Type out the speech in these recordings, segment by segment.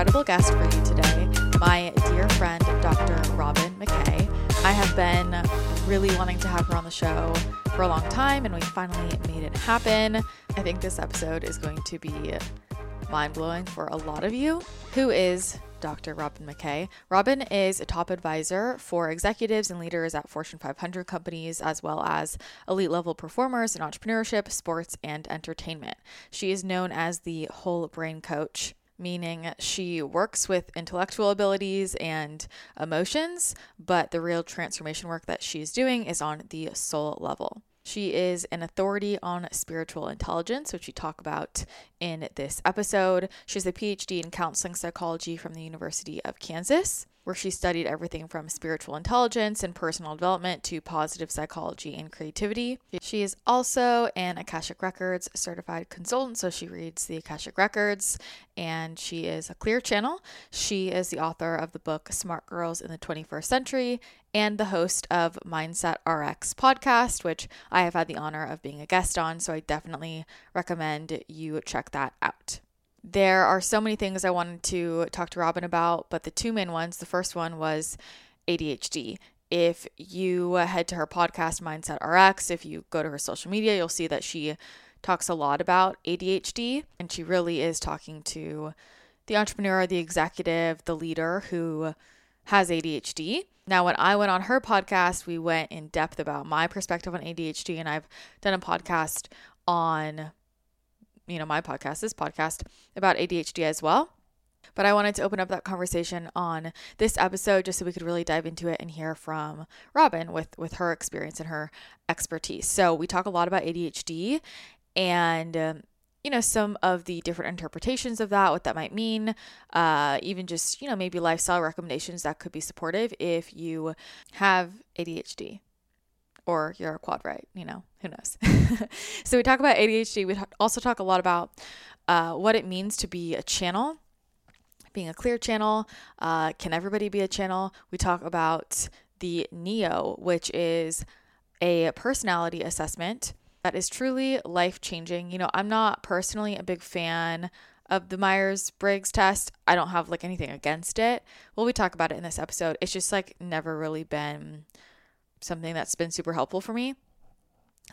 incredible guest for you today, my dear friend, Dr. Robyn McKay. I have been really wanting to have her on the show for a long time, and we finally made it happen. I think this episode is going to be mind blowing for a lot of you. Who is Dr. Robyn McKay. Robyn is a top advisor for executives and leaders at Fortune 500 companies, as well as elite level performers in entrepreneurship, sports, and entertainment. She is known as the whole brain coach. Meaning, she works with intellectual abilities and emotions, but the real transformation work that she's doing is on the soul level. She is an authority on spiritual intelligence, which we talk about in this episode. She has a PhD in counseling psychology from the University of Kansas where she studied everything from spiritual intelligence and personal development to positive psychology and creativity. She is also an Akashic Records certified consultant, so she reads the Akashic Records and she is a clear channel. She is the author of the book Smart Girls in the 21st Century and the host of Mindset RX podcast, which I have had the honor of being a guest on, so I definitely recommend you check that out. There are so many things I wanted to talk to Robyn about, but the two main ones the first one was ADHD. If you head to her podcast, Mindset RX, if you go to her social media, you'll see that she talks a lot about ADHD, and she really is talking to the entrepreneur, the executive, the leader who has ADHD. Now, when I went on her podcast, we went in depth about my perspective on ADHD, and I've done a podcast on you know, my podcast, this podcast about ADHD as well. But I wanted to open up that conversation on this episode just so we could really dive into it and hear from Robyn with with her experience and her expertise. So we talk a lot about ADHD and um, you know some of the different interpretations of that, what that might mean, uh, even just you know maybe lifestyle recommendations that could be supportive if you have ADHD or you're a quad right, you know, who knows. so we talk about ADHD. We also talk a lot about uh, what it means to be a channel, being a clear channel. Uh, can everybody be a channel? We talk about the NEO, which is a personality assessment that is truly life changing. You know, I'm not personally a big fan of the Myers Briggs test. I don't have like anything against it. Well, we talk about it in this episode. It's just like never really been something that's been super helpful for me.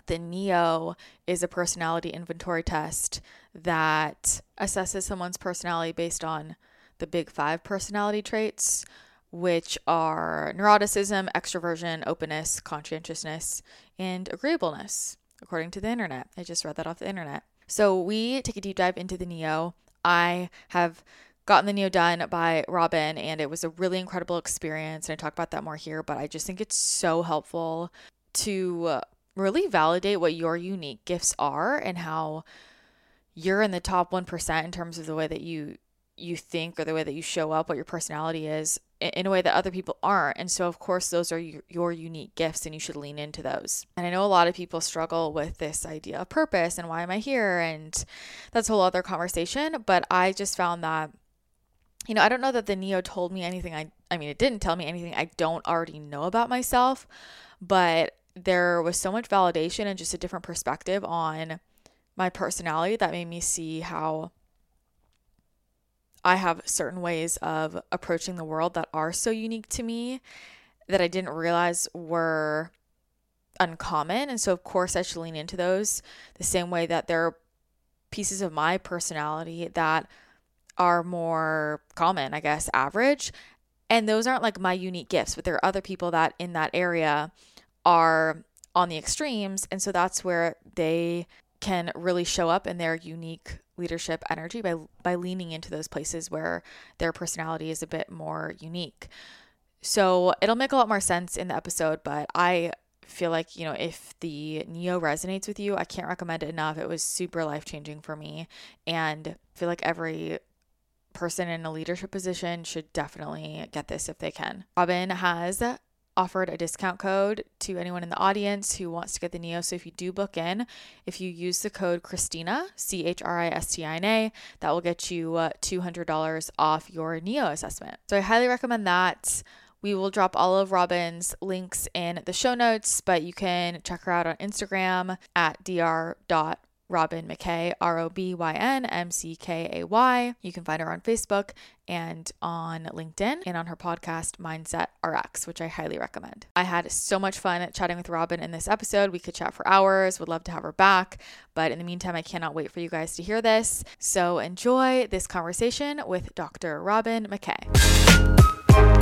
The NEO is a personality inventory test that assesses someone's personality based on the big five personality traits, which are neuroticism, extroversion, openness, conscientiousness, and agreeableness, according to the internet. I just read that off the internet. So we take a deep dive into the NEO. I have gotten the Neo done by Robin, and it was a really incredible experience. And I talk about that more here, but I just think it's so helpful to really validate what your unique gifts are and how you're in the top 1% in terms of the way that you you think or the way that you show up what your personality is in a way that other people aren't and so of course those are your, your unique gifts and you should lean into those and i know a lot of people struggle with this idea of purpose and why am i here and that's a whole other conversation but i just found that you know, I don't know that the Neo told me anything. I, I mean, it didn't tell me anything I don't already know about myself, but there was so much validation and just a different perspective on my personality that made me see how I have certain ways of approaching the world that are so unique to me that I didn't realize were uncommon. And so, of course, I should lean into those the same way that there are pieces of my personality that are more common, I guess, average. And those aren't like my unique gifts, but there are other people that in that area are on the extremes. And so that's where they can really show up in their unique leadership energy by by leaning into those places where their personality is a bit more unique. So it'll make a lot more sense in the episode, but I feel like, you know, if the Neo resonates with you, I can't recommend it enough. It was super life-changing for me and I feel like every person in a leadership position should definitely get this if they can. Robyn has offered a discount code to anyone in the audience who wants to get the Neo. So if you do book in, if you use the code Christina, C H R I S T I N A, that will get you uh, $200 off your Neo assessment. So I highly recommend that. We will drop all of Robyn's links in the show notes, but you can check her out on Instagram at dr Robyn McKay, R O B Y N M C K A Y. You can find her on Facebook and on LinkedIn and on her podcast, Mindset RX, which I highly recommend. I had so much fun chatting with Robyn in this episode. We could chat for hours, would love to have her back. But in the meantime, I cannot wait for you guys to hear this. So enjoy this conversation with Dr. Robyn McKay.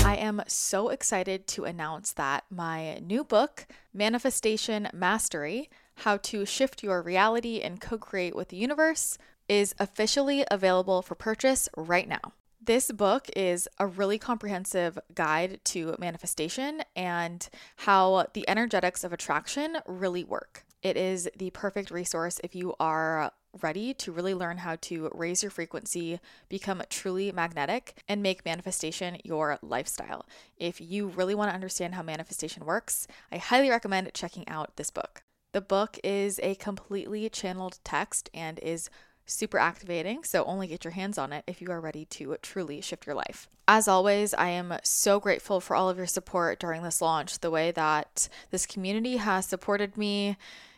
I am so excited to announce that my new book, Manifestation Mastery, how to Shift Your Reality and Co Create with the Universe is officially available for purchase right now. This book is a really comprehensive guide to manifestation and how the energetics of attraction really work. It is the perfect resource if you are ready to really learn how to raise your frequency, become truly magnetic, and make manifestation your lifestyle. If you really want to understand how manifestation works, I highly recommend checking out this book. The book is a completely channeled text and is super activating, so only get your hands on it if you are ready to truly shift your life. As always, I am so grateful for all of your support during this launch, the way that this community has supported me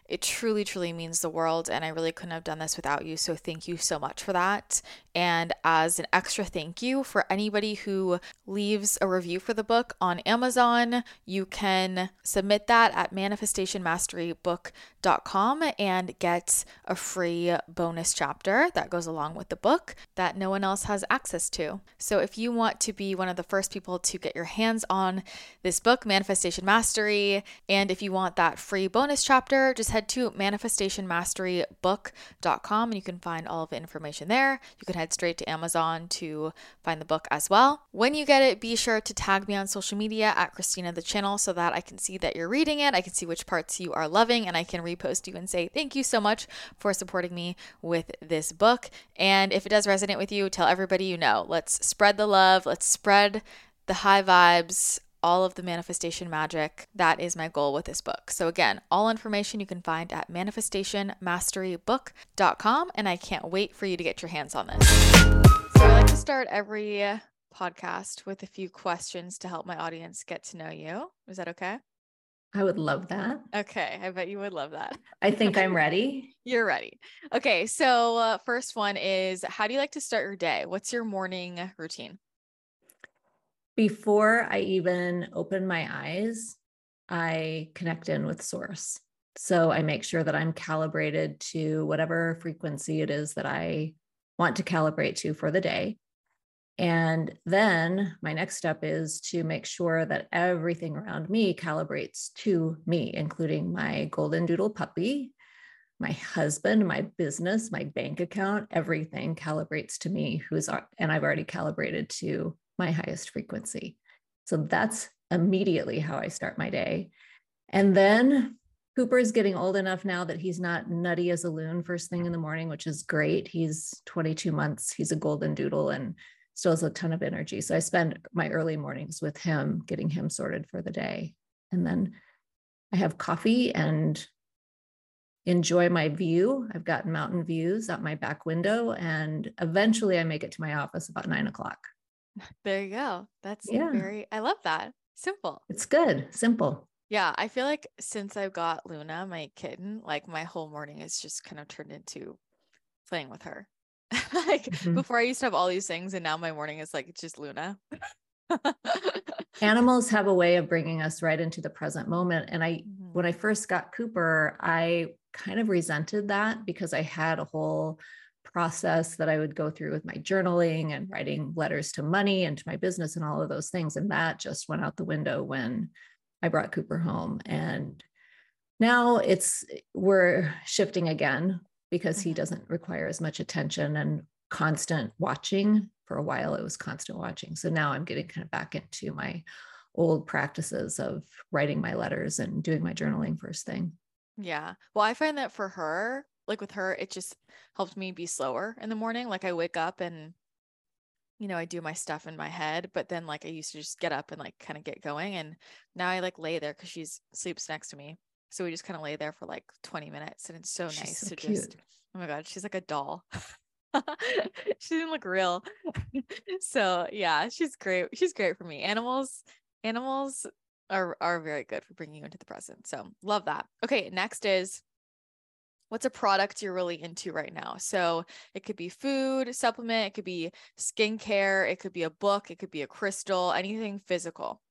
it truly, truly means the world. And I really couldn't have done this without you. So thank you so much for that. And as an extra thank you for anybody who leaves a review for the book on Amazon, you can submit that at manifestationmasterybook.com and get a free bonus chapter that goes along with the book that no one else has access to. So if you want to be one of the first people to get your hands on this book, Manifestation Mastery, and if you want that free bonus chapter, just head to manifestationmasterybook.com and you can find all of the information there. You can head straight to Amazon to find the book as well. When you get it, be sure to tag me on social media at Christina the Channel so that I can see that you're reading it. I can see which parts you are loving and I can repost you and say thank you so much for supporting me with this book. And if it does resonate with you, tell everybody you know. Let's spread the love, let's spread the high vibes all of the manifestation magic. That is my goal with this book. So, again, all information you can find at manifestationmasterybook.com. And I can't wait for you to get your hands on this. So, I like to start every podcast with a few questions to help my audience get to know you. Is that okay? I would love that. Okay. I bet you would love that. I think I'm ready. You're ready. Okay. So, uh, first one is how do you like to start your day? What's your morning routine? Before I even open my eyes, I connect in with source. So I make sure that I'm calibrated to whatever frequency it is that I want to calibrate to for the day. And then my next step is to make sure that everything around me calibrates to me, including my golden doodle puppy, my husband, my business, my bank account, everything calibrates to me, who's, and I've already calibrated to my highest frequency. So that's immediately how I start my day. And then Cooper is getting old enough now that he's not nutty as a loon first thing in the morning, which is great. He's 22 months, he's a golden doodle and still has a ton of energy. So I spend my early mornings with him, getting him sorted for the day. And then I have coffee and enjoy my view. I've got mountain views out my back window, and eventually I make it to my office about nine o'clock. There you go. That's yeah. very, I love that. Simple. It's good. Simple. Yeah. I feel like since I've got Luna, my kitten, like my whole morning is just kind of turned into playing with her. like mm-hmm. before I used to have all these things and now my morning is like, just Luna. Animals have a way of bringing us right into the present moment. And I, mm-hmm. when I first got Cooper, I kind of resented that because I had a whole process that I would go through with my journaling and writing letters to money and to my business and all of those things. And that just went out the window when I brought Cooper home. And now it's, we're shifting again because he mm-hmm. doesn't require as much attention and constant watching. For a while, it was constant watching. So now I'm getting kind of back into my old practices of writing my letters and doing my journaling first thing. Yeah. Well, I find that for her, like with her, it just helped me be slower in the morning. Like I wake up and you know, I do my stuff in my head, but then like I used to just get up and like kind of get going. And now I like lay there because she's sleeps next to me. So we just kind of lay there for like 20 minutes and it's so she's nice so to cute. just oh my god, she's like a doll. she didn't look real. so yeah, she's great. She's great for me. Animals, animals are are very good for bringing you into the present. So love that. Okay, next is what's a product you're really into right now? So it could be food, supplement, it could be skincare, it could be a book, it could be a crystal, anything physical.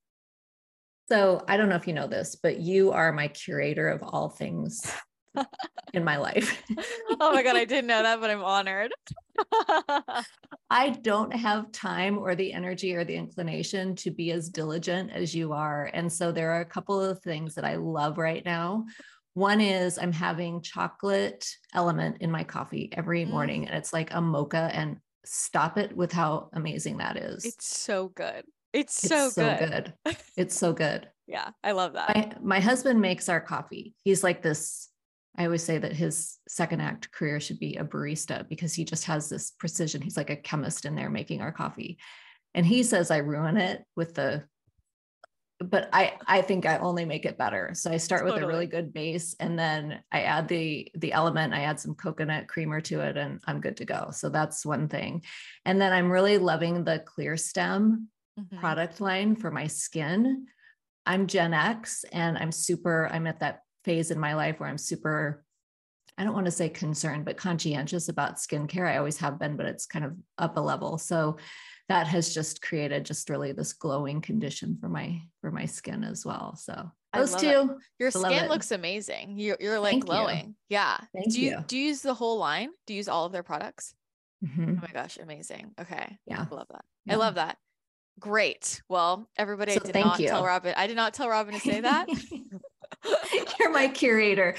So I don't know if you know this, but you are my curator of all things in my life. oh my God, I didn't know that, but I'm honored. I don't have time or the energy or the inclination to be as diligent as you are. And so there are a couple of things that I love right now. One is I'm having chocolate LMNT in my coffee every mm. morning, and it's like a mocha. And stop it with how amazing that is. It's so good. It's, it's so, so good. good. It's so good. yeah, I love that. My, my husband makes our coffee. He's like this. I always say that his second act career should be a barista because he just has this precision. He's like a chemist in there making our coffee. And he says I ruin it with the but I I think I only make it better. So I start totally. with a really good base and then I add the the LMNT, I add some coconut creamer to it and I'm good to go. So that's one thing. And then I'm really loving the ClearStem mm-hmm. product line for my skin. I'm Gen X and I'm super I'm at that phase in my life where I'm super I don't want to say concerned but conscientious about skincare. I always have been, but it's kind of up a level. So that has just created just really this glowing condition for my for my skin as well. So those two, it. your skin looks amazing. You're you're like Thank glowing. You. Yeah. Thank do you, you, do you use the whole line? Do you use all of their products? Mm-hmm. Oh my gosh, amazing. Okay. Yeah. I love that. Yeah. I love that. Great. Well, everybody, so I did not you. tell Robyn. I did not tell Robyn to say that. You're my curator.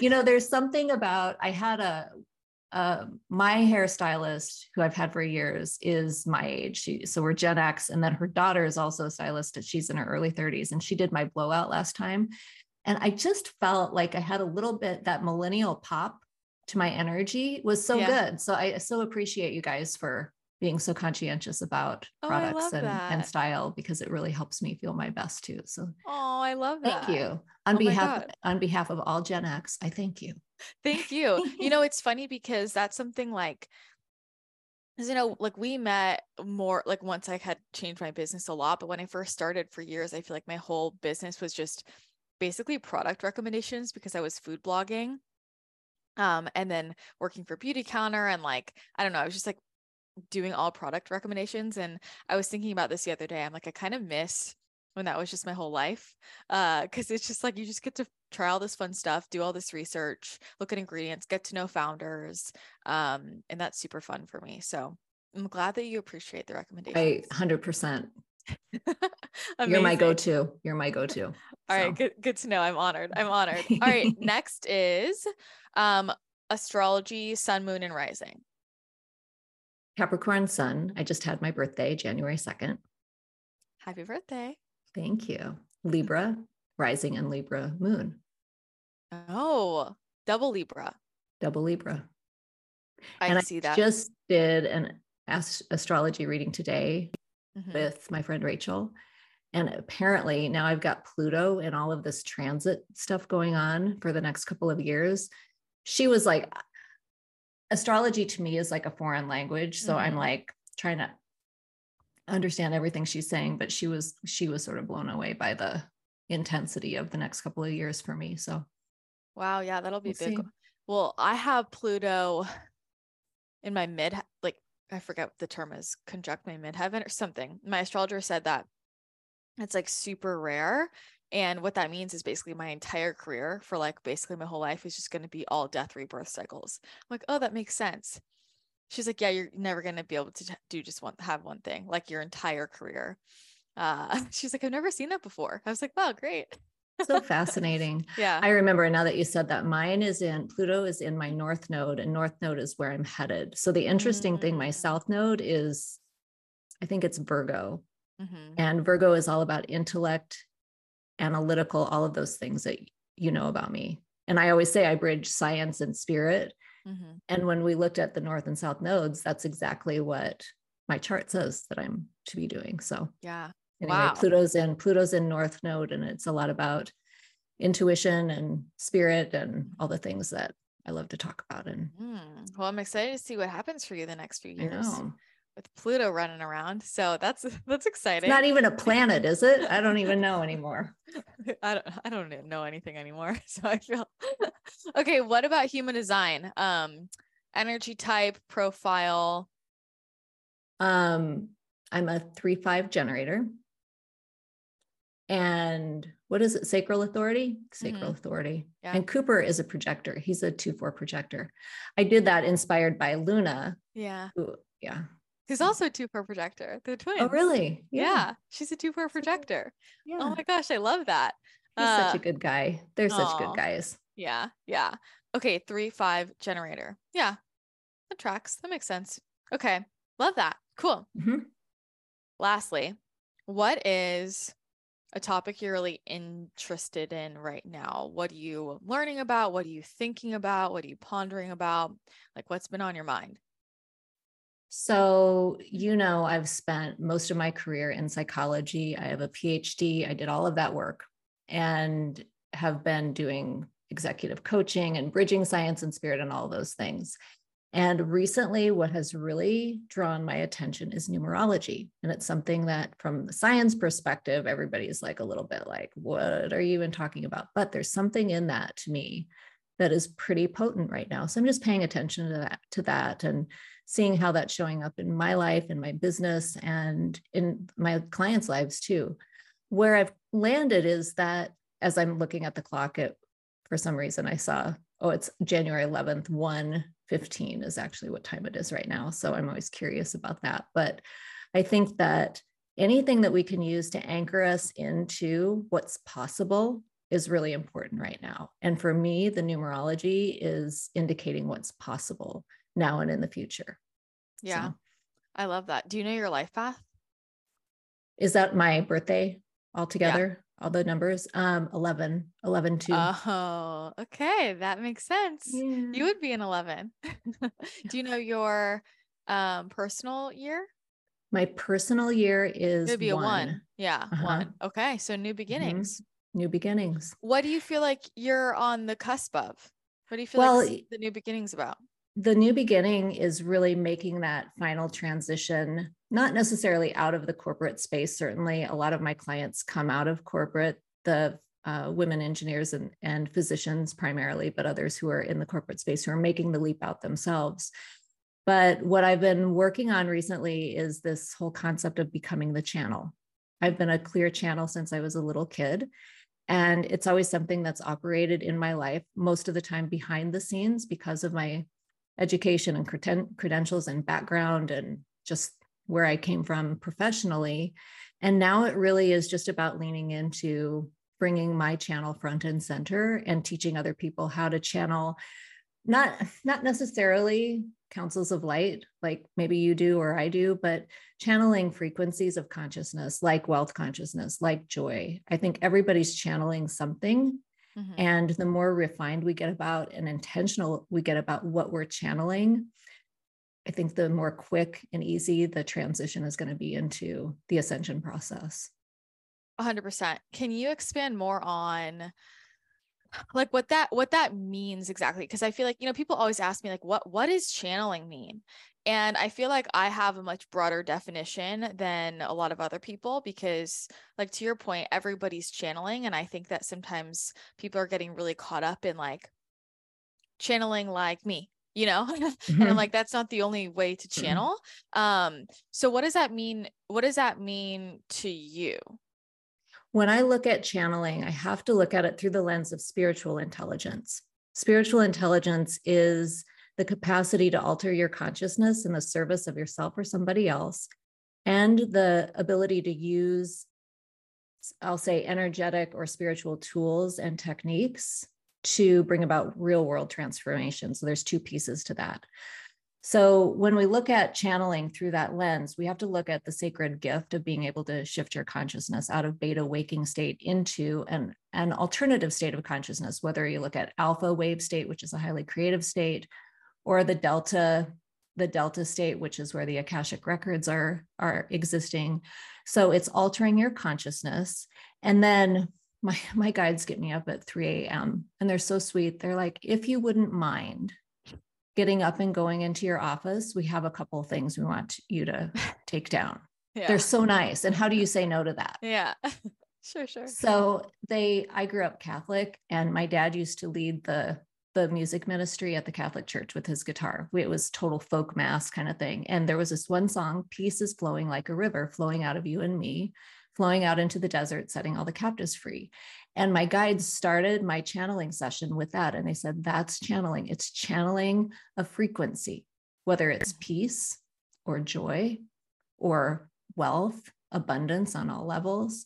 You know, there's something about I had a uh, my hairstylist, who I've had for years, is my age. She, so we're Gen X, and then her daughter is also a stylist. She's in her early 30s, and she did my blowout last time. And I just felt like I had a little bit that millennial pop to my energy was so yeah. good. So I so appreciate you guys for being so conscientious about oh, products and, and style because it really helps me feel my best too. So oh, I love that. Thank you. On oh behalf on behalf of all Gen X, I thank you. Thank you. you know, it's funny because that's something like you know, like we met more like once I had changed my business a lot, but when I first started for years, I feel like my whole business was just basically product recommendations because I was food blogging. Um, and then working for Beautycounter and like, I don't know, I was just like doing all product recommendations. And I was thinking about this the other day. I'm like, I kind of miss when that was just my whole life. Uh, cause it's just like you just get to try all this fun stuff, do all this research, look at ingredients, get to know founders. Um, and that's super fun for me. So I'm glad that you appreciate the recommendation. I 100%. You're my go-to. You're my go-to. All so. right, good good to know. I'm honored. I'm honored. All right, next is um astrology, sun, moon, and rising. Capricorn sun. I just had my birthday, January 2nd. Happy birthday. Thank you. Libra, rising and Libra moon. Oh, double Libra. Double Libra. I and see I that. just did an ast- astrology reading today mm-hmm. with my friend Rachel. And apparently now I've got Pluto and all of this transit stuff going on for the next couple of years. She was like, astrology to me is like a foreign language. So mm-hmm. I'm like trying to understand everything she's saying, but she was she was sort of blown away by the intensity of the next couple of years for me. So wow, yeah, that'll be we'll big. See. Well, I have Pluto in my mid like I forget what the term is, conjunct my midheaven or something. My astrologer said that it's like super rare and what that means is basically my entire career for like basically my whole life is just going to be all death rebirth cycles. I'm like, oh, that makes sense. She's like, yeah, you're never going to be able to do just one, have one thing like your entire career. Uh, she's like, I've never seen that before. I was like, wow, great. so fascinating. Yeah. I remember now that you said that mine is in Pluto is in my north node and north node is where I'm headed. So the interesting mm-hmm. thing, my mm. south node is, I think it's Virgo. Mm-hmm. And Virgo is all about intellect analytical, all of those things that you know about me. And I always say I bridge science and spirit. Mm-hmm. And when we looked at the north and south nodes, that's exactly what my chart says that I'm to be doing. So yeah. Anyway, wow. Pluto's in Pluto's in north node and it's a lot about intuition and spirit and all the things that I love to talk about. And mm. well, I'm excited to see what happens for you the next few years with Pluto running around. So that's that's exciting. It's not even a planet, is it? I don't even know anymore. I don't I don't know anything anymore. So I feel okay. What about human design? Um, energy type, profile. Um, I'm a three five generator. And what is it? Sacral authority? Sacral mm-hmm. authority. Yeah. And Cooper is a projector. He's a two four projector. I did that inspired by Luna. Yeah. Who, yeah. Who's also a two four projector. The twins. Oh, really? Yeah. yeah. She's a two four projector. Oh yeah. Oh my gosh, I love that. He's uh, such a uh, good guy. They're such good guys. Yeah. Yeah. Okay. Three, five generator. Yeah. That tracks. That makes sense. Okay. Love that. Cool. Mm-hmm. Lastly, what is a topic you're really interested in right now? What are you learning about? What are you thinking about? What are you pondering about? Like, what's been on your mind? So, you know, I've spent most of my career in psychology. I have a PhD. I did all of that work and have been doing executive coaching and bridging science and spirit and all those things. And recently, what has really drawn my attention is numerology. And it's something that, from the science perspective, everybody's like a little bit like, what are you even talking about? But there's something in that to me that is pretty potent right now. So I'm just paying attention to that, to that and seeing how that's showing up in my life, in my business, and in my clients' lives too. Where I've landed is that as I'm looking at the clock, it for some reason I saw, oh, it's January 11th, 1 15 is actually what time it is right now. So I'm always curious about that. But I think that anything that we can use to anchor us into what's possible is really important right now. And for me, the numerology is indicating what's possible now and in the future. Yeah. So, I love that. Do you know your life path? Is that my birthday altogether? all the numbers um 11 11 2 oh okay that makes sense yeah. you would be an 11 do you know your um personal year my personal year is it'd be one. a one yeah uh-huh. one okay so new mm-hmm. beginnings mm-hmm. new beginnings what do you feel like you're on the cusp of what do you feel well, like the new beginnings about the new beginning is really making that final transition, not necessarily out of the corporate space. Certainly, a lot of my clients come out of corporate, the uh, women engineers and, and physicians primarily, but others who are in the corporate space who are making the leap out themselves. But what I've been working on recently is this whole concept of becoming the channel. I've been a clear channel since I was a little kid. And it's always something that's operated in my life, most of the time behind the scenes because of my education and creden- credentials and background and just where I came from professionally. And now it really is just about leaning into bringing my channel front and center and teaching other people how to channel not not necessarily councils of light like maybe you do or I do but channeling frequencies of consciousness like wealth consciousness like joy i think everybody's channeling something Mm-hmm. And the more refined we get about and intentional we get about what we're channeling, I think the more quick and easy the transition is going to be into the ascension process. 100%. Can you expand more on like what that what that means exactly because i feel like you know people always ask me like what what does channeling mean and I feel like I have a much broader definition than a lot of other people because, like, to your point, everybody's channeling. And I think that sometimes people are getting really caught up in like channeling like me, you know? And I'm mm-hmm. like, that's not the only way to mm-hmm. channel. Um, so what does that mean? What does that mean to you? When I look at channeling, I have to look at it through the lens of spiritual intelligence. Spiritual intelligence is the capacity to alter your consciousness in the service of yourself or somebody else, and the ability to use, I'll say, energetic or spiritual tools and techniques to bring about real world transformation. So there's two pieces to that. So when we look at channeling through that lens, we have to look at the sacred gift of being able to shift your consciousness out of beta waking state into an, an alternative state of consciousness, whether you look at alpha wave state, which is a highly creative state, or the delta the delta state which is where the akashic records are are existing. So it's altering your consciousness. And then my my guides get me up at 3 a.m and they're so sweet. They're like if you wouldn't mind getting up and going into your office, we have a couple things we want you to take down. Yeah. They're so nice. And how do you say no to that? Yeah. sure, sure. So they I grew up Catholic and my dad used to lead the the music ministry at the Catholic Church with his guitar. It was total folk mass kind of thing. And there was this one song, Peace is flowing like a river, flowing out of you and me, flowing out into the desert, setting all the captives free. And my guides started my channeling session with that. And they said, that's channeling. It's channeling a frequency, whether it's peace or joy or wealth, abundance on all levels.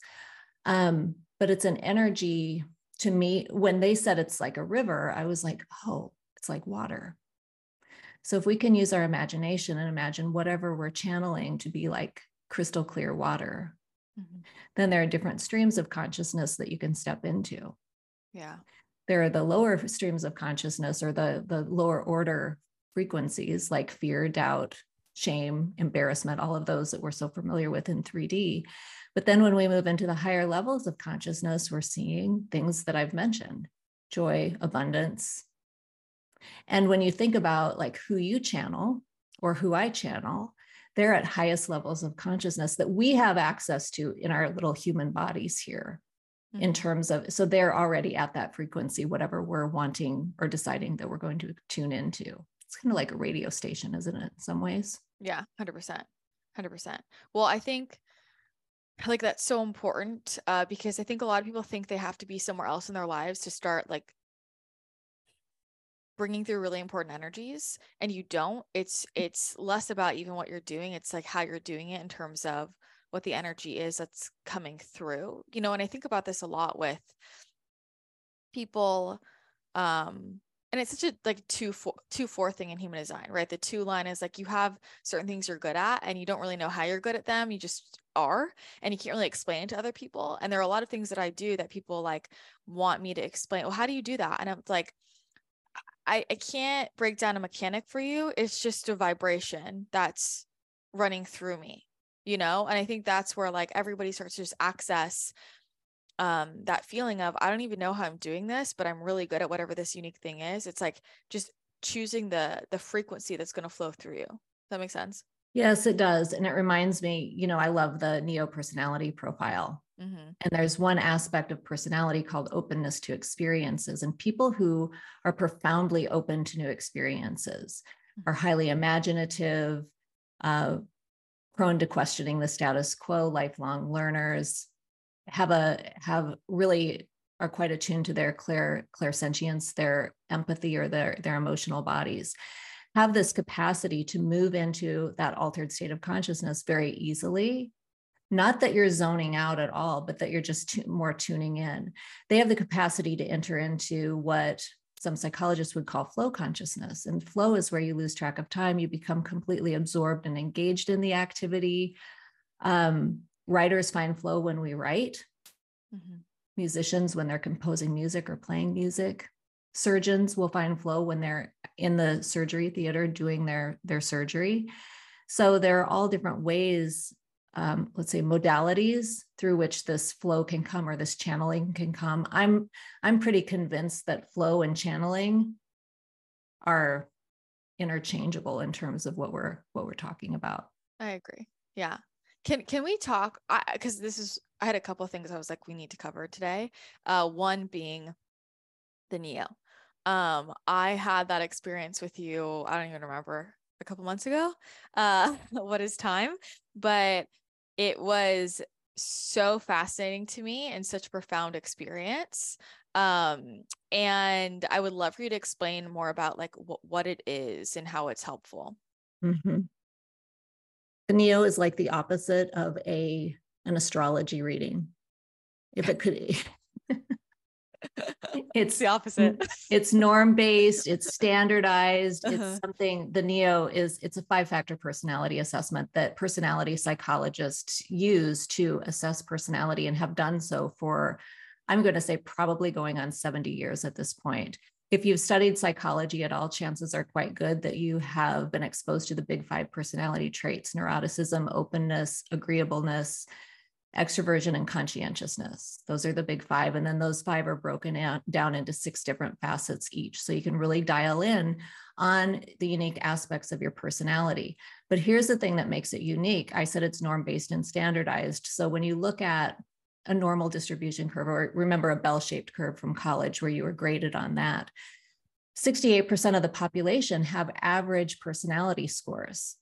Um, but it's an energy to me. When they said it's like a river, I was like, oh, it's like water. So if we can use our imagination and imagine whatever we're channeling to be like crystal clear water, mm-hmm. then there are different streams of consciousness that you can step into. Yeah. There are the lower streams of consciousness or the, the lower order frequencies like fear, doubt, shame, embarrassment, all of those that we're so familiar with in 3D. But then when we move into the higher levels of consciousness, we're seeing things that I've mentioned joy, abundance. And when you think about like who you channel or who I channel, they're at highest levels of consciousness that we have access to in our little human bodies here mm-hmm. in terms of so they're already at that frequency whatever we're wanting or deciding that we're going to tune into. It's kind of like a radio station isn't it in some ways? Yeah 100% 100% well i think like that's so important uh, because i think a lot of people think they have to be somewhere else in their lives to start like bringing through really important energies and you don't it's it's less about even what you're doing it's like how you're doing it in terms of what the energy is that's coming through you know and i think about this a lot with people um and it's such a like two four two four thing in human design right? The two line is like you have certain things you're good at and you don't really know how you're good at them you just are and you can't really explain it to other people and there are a lot of things that i do that people like want me to explain well how do you do that? And i'm like I, I can't break down a mechanic for you. It's just a vibration that's running through me, you know? And I think that's where like everybody starts to just access um that feeling of I don't even know how I'm doing this, but I'm really good at whatever this unique thing is. It's like just choosing the the frequency that's going to flow through you. Does that make sense? Yes, it does. And it reminds me, you know, I love the neo personality profile. Mm-hmm. And there's one aspect of personality called openness to experiences. And people who are profoundly open to new experiences mm-hmm. are highly imaginative, uh, prone to questioning the status quo, lifelong learners, have a have really are quite attuned to their clear clairsentience, their empathy, or their their emotional bodies have this capacity to move into that altered state of consciousness very easily not that you're zoning out at all, but that you're just t- more tuning in. They have the capacity to enter into what some psychologists would call flow consciousness. And flow is where you lose track of time, you become completely absorbed and engaged in the activity. Um, writers find flow when we write, mm-hmm. musicians when they're composing music or playing music. Surgeons will find flow when they're in the surgery theater doing their, their surgery. So there are all different ways um, let's say modalities through which this flow can come or this channeling can come. I'm i'm pretty convinced that flow and channeling are interchangeable in terms of what we're what we're talking about. I agree. Yeah. Can can we talk because this is i had a couple of things i was like we need to cover today uh one being the neo. Um i had that experience with you i don't even remember a couple months ago? Uh what is time? But it was so fascinating to me and such a profound experience um and i would love for you to explain more about like what it is and how it's helpful. Mm-hmm. the neo is like the opposite of a an astrology reading if it could it's the opposite. It's norm based, it's standardized, uh-huh. it's something the NEO is it's a five factor personality assessment that personality psychologists use to assess personality and have done so for I'm going to say probably going on 70 years at this point. If you've studied psychology at all, chances are quite good that you have been exposed to the big five personality traits neuroticism, openness, agreeableness, extroversion, and conscientiousness. Those are the big five. And then those five are broken down into six different facets each. So you can really dial in on the unique aspects of your personality. But here's the thing that makes it unique I said it's norm based and standardized. So when you look at a normal distribution curve, or remember a bell shaped curve from college where you were graded on that, 68% of the population have average personality scores.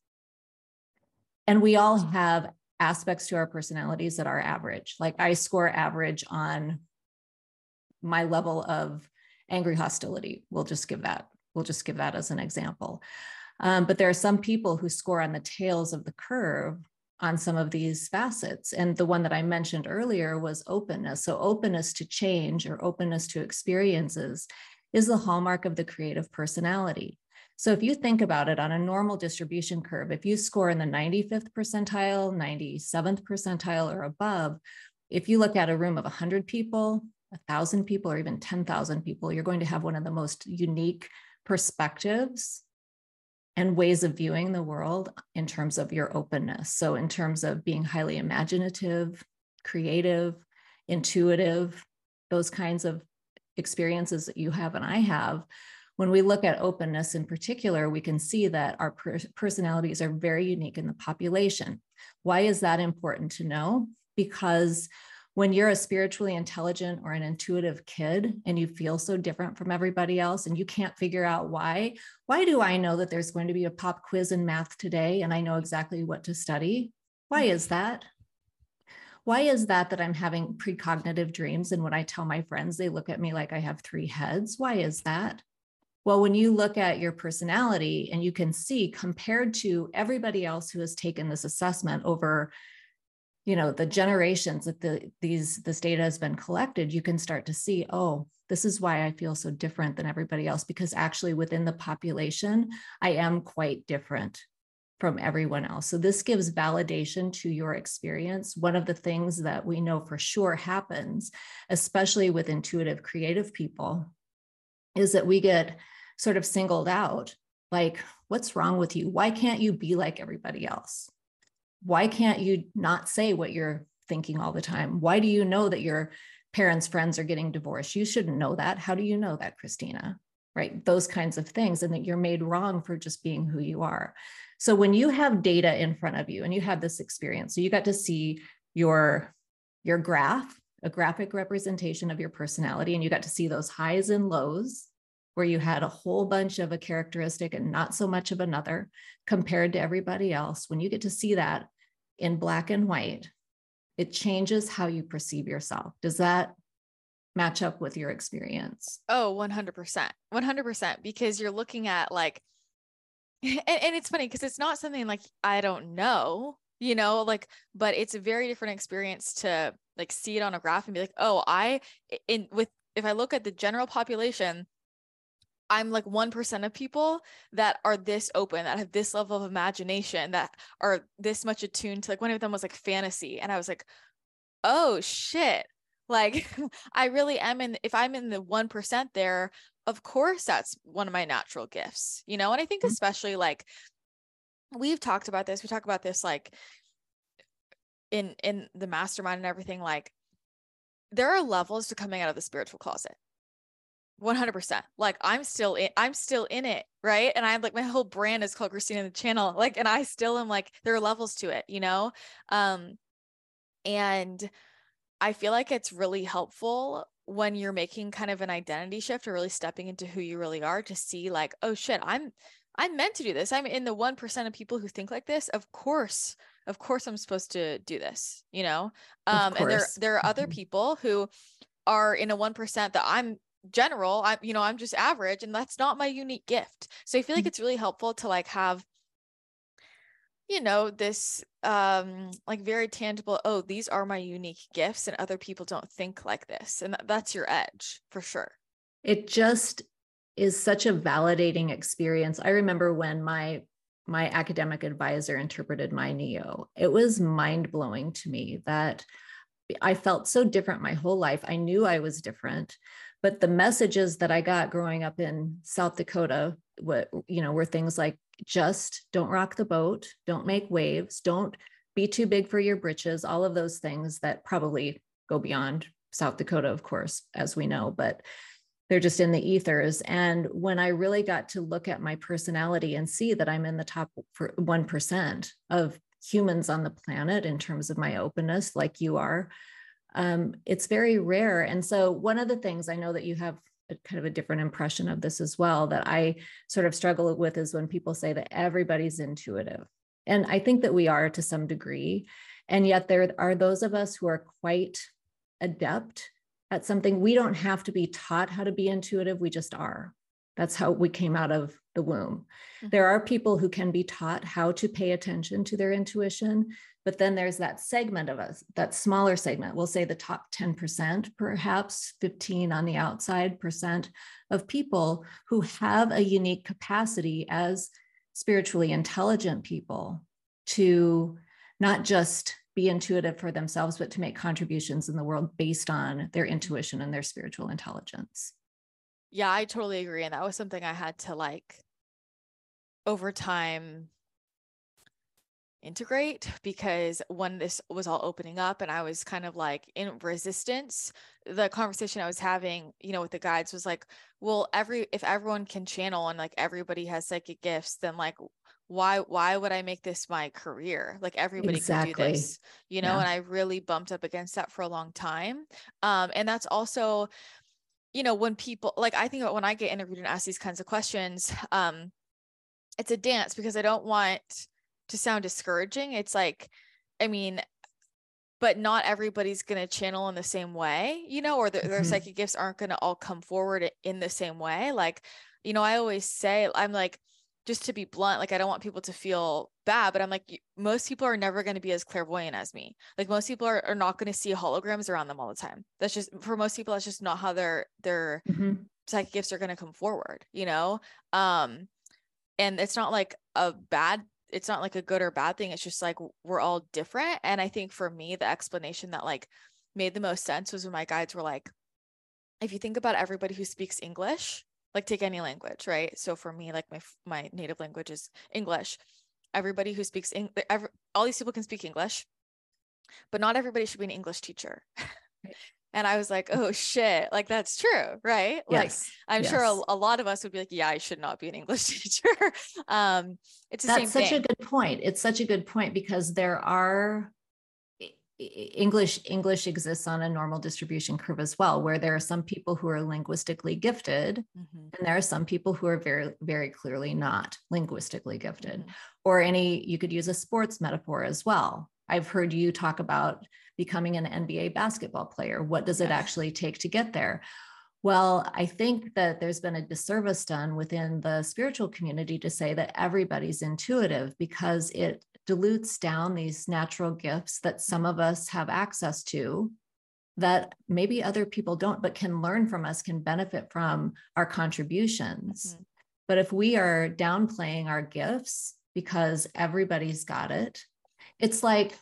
And we all have aspects to our personalities that are average. Like I score average on my level of angry hostility. We'll just give that. We'll just give that as an example. Um, but there are some people who score on the tails of the curve on some of these facets. And the one that I mentioned earlier was openness. So, openness to change or openness to experiences is the hallmark of the creative personality. So if you think about it on a normal distribution curve, if you score in the 95th percentile, 97th percentile, or above, if you look at a room of 100 people, 1,000 people, or even 10,000 people, you're going to have one of the most unique perspectives and ways of viewing the world in terms of your openness. So, in terms of being highly imaginative, creative, intuitive, those kinds of experiences that you have and I have, when we look at openness in particular, we can see that our per- personalities are very unique in the population. Why is that important to know? Because when you're a spiritually intelligent or an intuitive kid and you feel so different from everybody else and you can't figure out why, why do I know that there's going to be a pop quiz in math today and I know exactly what to study? Why is that? Why is that that I'm having precognitive dreams? And when I tell my friends, they look at me like I have three heads. Why is that? Well, when you look at your personality and you can see compared to everybody else who has taken this assessment over you know the generations that the these this data has been collected you can start to see oh this is why i feel so different than everybody else because actually within the population i am quite different from everyone else. So, this gives validation to your experience. One of the things that we know for sure happens, especially with intuitive creative people, is that we get sort of singled out like, what's wrong with you? Why can't you be like everybody else? Why can't you not say what you're thinking all the time? Why do you know that your parents' friends are getting divorced? You shouldn't know that. How do you know that, Christina? Right? Those kinds of things, and that you're made wrong for just being who you are. So when you have data in front of you and you have this experience, so you got to see your your graph, a graphic representation of your personality, and you got to see those highs and lows where you had a whole bunch of a characteristic and not so much of another compared to everybody else. When you get to see that in black and white, it changes how you perceive yourself. Does that match up with your experience? Oh, 100%. 100% because you're looking at like and, and it's funny because it's not something like I don't know, you know, like, but it's a very different experience to like see it on a graph and be like, oh, I in with if I look at the general population, I'm like 1% of people that are this open, that have this level of imagination, that are this much attuned to like one of them was like fantasy. And I was like, oh shit. Like I really am in if I'm in the 1% there, of course that's one of my natural gifts you know and i think mm-hmm. especially like we've talked about this we talk about this like in in the mastermind and everything like there are levels to coming out of the spiritual closet. 100% like i'm still in i'm still in it right? And i'm like my whole brand is called christina the channel like and i still am like there are levels to it you know? Um and i feel like it's really helpful when you're making kind of an identity shift or really stepping into who you really are to see like oh shit i'm i'm meant to do this. I'm in the 1% of people who think like this. Of course of course i'm supposed to do this you know? Um and there there are other mm-hmm. people who are in a 1% that i'm general i'm you know i'm just average and that's not my unique gift. So i feel like mm-hmm. it's really helpful to like have you know this um like very tangible oh these are my unique gifts and other people don't think like this. And that's your edge for sure. It just is such a validating experience. I remember when my my academic advisor interpreted my neo it was mind-blowing to me that i felt so different my whole life. I knew i was different but the messages that i got growing up in south dakota what you know were things like just don't rock the boat don't make waves don't be too big for your britches, all of those things that probably go beyond South Dakota, of course, as we know, but they're just in the ethers. And when I really got to look at my personality and see that I'm in the top 1% of humans on the planet in terms of my openness, like you are, um, it's very rare. And so, one of the things I know that you have a, kind of a different impression of this as well that I sort of struggle with is when people say that everybody's intuitive. And I think that we are to some degree. And yet, there are those of us who are quite adept at something. We don't have to be taught how to be intuitive, we just are. That's how we came out of the womb. Mm-hmm. There are people who can be taught how to pay attention to their intuition, but then there's that segment of us, that smaller segment, we'll say the top 10%, perhaps 15 on the outside percent of people who have a unique capacity as spiritually intelligent people to not just be intuitive for themselves, but to make contributions in the world based on their intuition and their spiritual intelligence. Yeah, I totally agree. And that was something I had to like over time integrate because when this was all opening up and I was kind of like in resistance, the conversation I was having, you know, with the guides was like, well, every if everyone can channel and like everybody has psychic gifts, then like why why would I make this my career? Like everybody exactly. can do this, you know, yeah. and I really bumped up against that for a long time. Um, and that's also, you know, when people like I think when I get interviewed and asked these kinds of questions, um, it's a dance because I don't want to sound discouraging. It's like, I mean, but not everybody's going to channel in the same way, you know, or their, mm-hmm. psychic gifts aren't going to all come forward in the same way. Like, you know, I always say, I'm like, just to be blunt, like I don't want people to feel bad, but I'm like, most people are never going to be as clairvoyant as me. Like most people are, are not going to see holograms around them all the time. That's just for most people, that's just not how their their mm-hmm. psychic gifts are going to come forward, you know? Um, and it's not like a bad it's not like a good or bad thing it's just like we're all different and i think for me the explanation that like made the most sense was when my guides were like if you think about everybody who speaks english like take any language right so for me like my my native language is english everybody who speaks English every, all these people can speak english but not everybody should be an english teacher And I was like, oh shit, like that's true, right? Yes. Like I'm yes. sure a, a, lot of us would be like, yeah, I should not be an English teacher. um, it's the that's such thing. a good point. It's such a good point because there are English English exists on a normal distribution curve as well, where there are some people who are linguistically gifted, mm-hmm. and there are some people who are very very clearly not linguistically gifted. Mm-hmm. Or any you could use a sports metaphor as well. I've heard you talk about becoming an NBA basketball player. What does it actually take to get there? Well, I think that there's been a disservice done within the spiritual community to say that everybody's intuitive because it dilutes down these natural gifts that some of us have access to that maybe other people don't, but can learn from us, can benefit from our contributions. Mm-hmm. But if we are downplaying our gifts because everybody's got it, it's like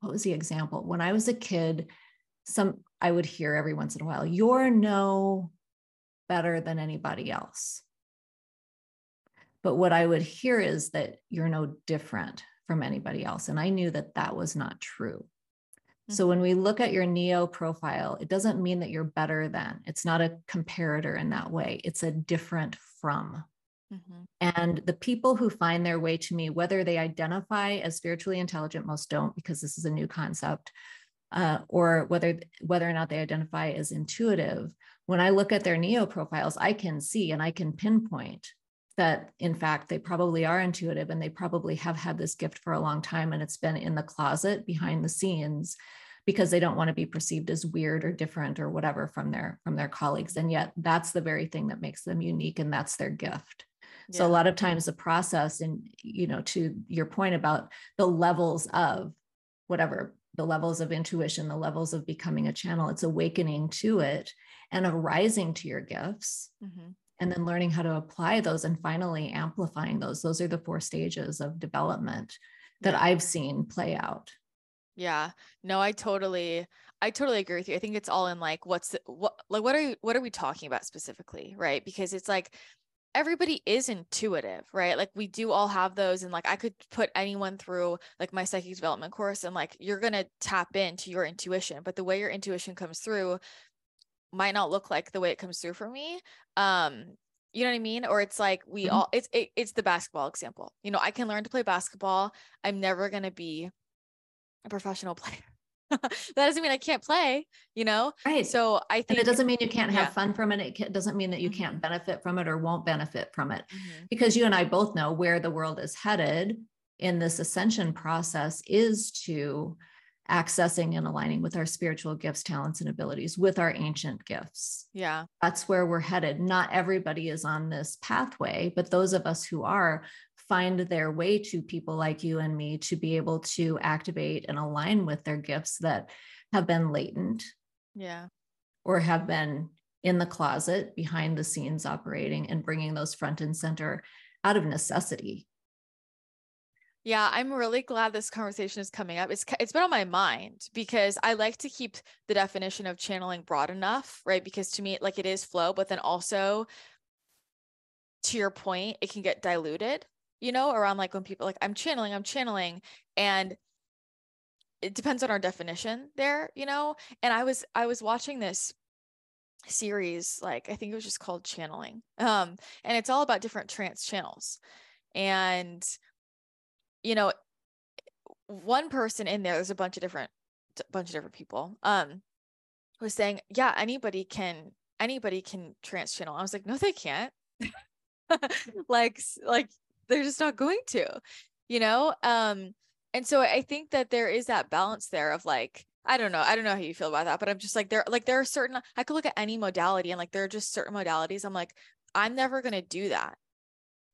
what was the example? When I was a kid, some I would hear every once in a while, you're no better than anybody else. But what I would hear is that you're no different from anybody else. And I knew that that was not true. Mm-hmm. So when we look at your Neo profile, it doesn't mean that you're better than. It's not a comparator in that way. It's a different from. Mm-hmm. And the people who find their way to me, whether they identify as spiritually intelligent, most don't because this is a new concept, uh, or whether whether or not they identify as intuitive. When I look at their neo profiles, I can see and I can pinpoint that in fact they probably are intuitive and they probably have had this gift for a long time and it's been in the closet behind the scenes because they don't want to be perceived as weird or different or whatever from their from their colleagues and yet that's the very thing that makes them unique and that's their gift yeah. so a lot of times the process and you know to your point about the levels of whatever the levels of intuition the levels of becoming a channel it's awakening to it and arising to your gifts mm-hmm. And then learning how to apply those and finally amplifying those. Those are the four stages of development that i've seen play out. Yeah. No i totally i totally agree with you. I think it's all in like what's the, what like what are you what are we talking about specifically right? Because it's like everybody is intuitive, right? Like we do all have those. And like I could put anyone through like my psychic development course and like you're going to tap into your intuition, but the way your intuition comes through might not look like the way it comes through for me. Um, you know what I mean? Or it's like we mm-hmm. all it's it, it's the basketball example. You know, I can learn to play basketball. I'm never going to be a professional player. that doesn't mean I can't play, you know? Right. So I think and it doesn't mean you can't have yeah. fun from it. It doesn't mean that you mm-hmm. can't benefit from it or won't benefit from it. Mm-hmm. Because you and I both know where the world is headed in this ascension process is to accessing and aligning with our spiritual gifts, talents, and abilities, with our ancient gifts. Yeah. That's where we're headed. Not everybody is on this pathway, but those of us who are find their way to people like you and me to be able to activate and align with their gifts that have been latent. Yeah. Or have been in the closet behind the scenes operating and bringing those front and center out of necessity. Yeah, I'm really glad this conversation is coming up. It's it's been on my mind because I like to keep the definition of channeling broad enough, right? Because to me like it is flow, but then also to your point, it can get diluted you know, around like when people like, I'm channeling, I'm channeling. And it depends on our definition there, you know? And I was, I was watching this series, like, I think it was just called channeling. Um, and it's all about different trance channels. And, you know, one person in there, there's a bunch of different, bunch of different people, um, was saying, yeah, anybody can, anybody can trance channel. I was like, no, they can't. like, like they're just not going to you know um and so i think that there is that balance there of like i don't know i don't know how you feel about that but i'm just like there like there are certain i could look at any modality and like there are just certain modalities i'm like i'm never going to do that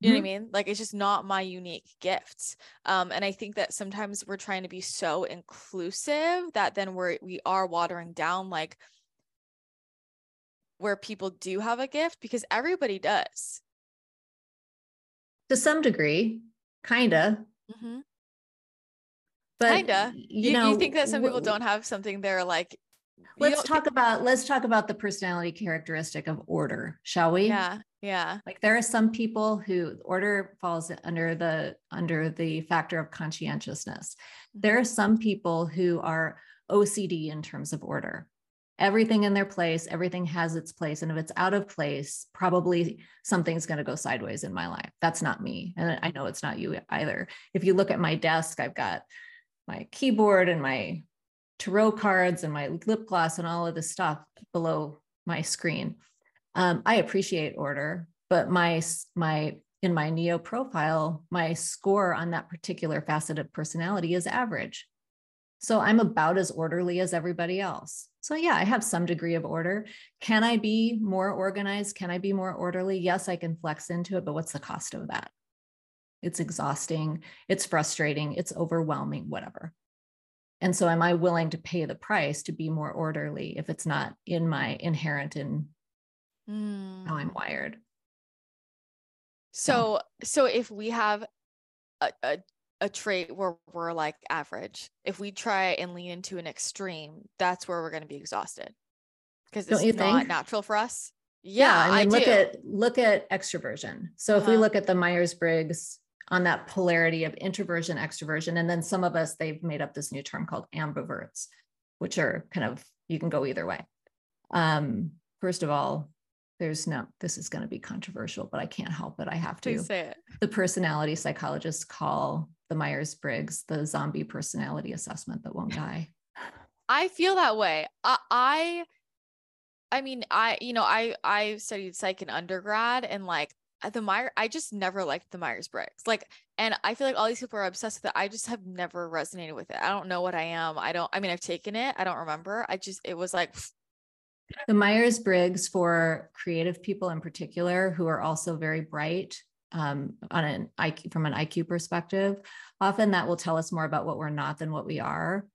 you know mm-hmm. what I mean? Like it's just not my unique gifts. Um, and I think that sometimes we're trying to be so inclusive that then we're we are watering down like where people do have a gift because everybody does to some degree, kinda. Mm-hmm. But kinda. You, you know, you think that some people don't have something they're like let's talk about let's talk about the personality characteristic of order shall we yeah yeah like there are some people who order falls under the under the factor of conscientiousness mm-hmm. there are some people who are ocd in terms of order everything in their place, everything has its place. And if it's out of place, probably something's going to go sideways in my life. That's not me. And I know it's not you either. If you look at my desk, I've got my keyboard and my tarot cards and my lip gloss and all of this stuff below my screen. Um, I appreciate order, but my my in my neo profile, my score on that particular facet of personality is average. So I'm about as orderly as everybody else. So, yeah, I have some degree of order. Can I be more organized? Can I be more orderly? Yes, I can flex into it, but what's the cost of that? It's exhausting, it's frustrating, it's overwhelming, whatever. And so, am I willing to pay the price to be more orderly if it's not in my inherent in mm. how I'm hmm. wired? So, so if we have a, a a trait where we're like average. If we try and lean into an extreme, that's where we're going to be exhausted because it's not think? natural for us. Yeah, yeah I mean, I look do. at look at extroversion. So uh-huh. if we uh-huh. look at the Myers Briggs on that polarity of introversion, extroversion, and then some of us they've made up this new term called ambiverts, which are kind of you can go either way. Um, first of all, there's no this is going to be controversial but i can't help it i have to Please say it. the personality psychologists call the myers-briggs the zombie personality assessment that won't die i feel that way I, I i mean i you know i i studied psych in undergrad and like the Meyer, I just never liked the Myers Briggs. Like, and I feel like all these people are obsessed with it. I just have never resonated with it. I don't know what I am. I don't, I mean, I've taken it. I don't remember. I just, it was like, the Myers Briggs for creative people in particular, who are also very bright um, on an IQ, from an IQ perspective, often that will tell us more about what we're not than what we are.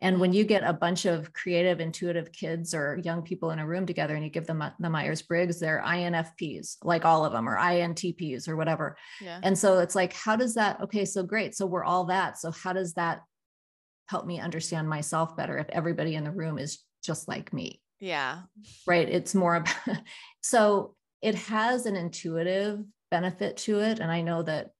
And when you get a bunch of creative, intuitive kids or young people in a room together and you give them the Myers Briggs, they're INFPs, like all of them, or INTPs or whatever. Yeah. And so it's like, how does that? Okay, so great. So we're all that. So how does that help me understand myself better if everybody in the room is just like me? Yeah. Right. It's more about, so it has an intuitive benefit to it. And I know that,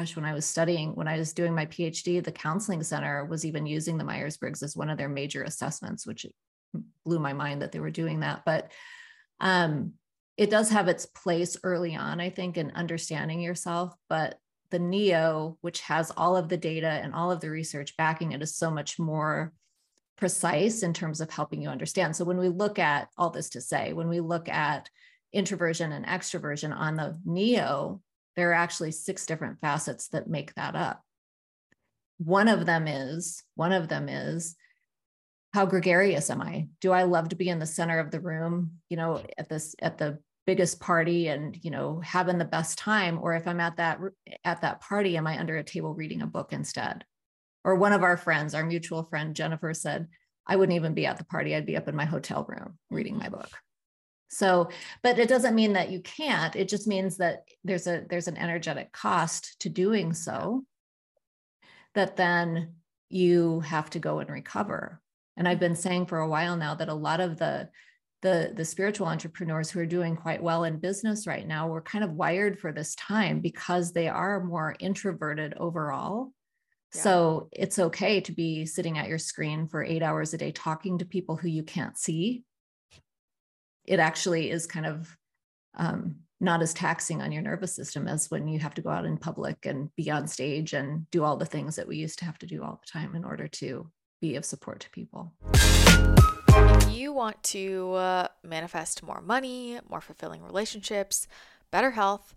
gosh, when I was studying, when I was doing my PhD, the counseling center was even using the Myers Briggs as one of their major assessments, which blew my mind that they were doing that. But um, it does have its place early on, I think, in understanding yourself. But the NEO, which has all of the data and all of the research backing it, is so much more precise in terms of helping you understand. So when we look at all this to say, when we look at introversion and extroversion on the NEO, there are actually six different facets that make that up. One of them is, one of them is how gregarious am I? Do I love to be in the center of the room, you know, at this at the biggest party and, you know, having the best time or if I'm at that at that party am I under a table reading a book instead? Or one of our friends, our mutual friend Jennifer said, I wouldn't even be at the party. I'd be up in my hotel room reading my book. So, but it doesn't mean that you can't. It just means that there's a there's an energetic cost to doing so that then you have to go and recover. And I've been saying for a while now that a lot of the the the spiritual entrepreneurs who are doing quite well in business right now were kind of wired for this time because they are more introverted overall yeah. so it's okay to be sitting at your screen for 8 hours a day talking to people who you can't see it actually is kind of um, not as taxing on your nervous system as when you have to go out in public and be on stage and do all the things that we used to have to do all the time in order to be of support to people. If you want to uh, manifest more money, more fulfilling relationships, better health,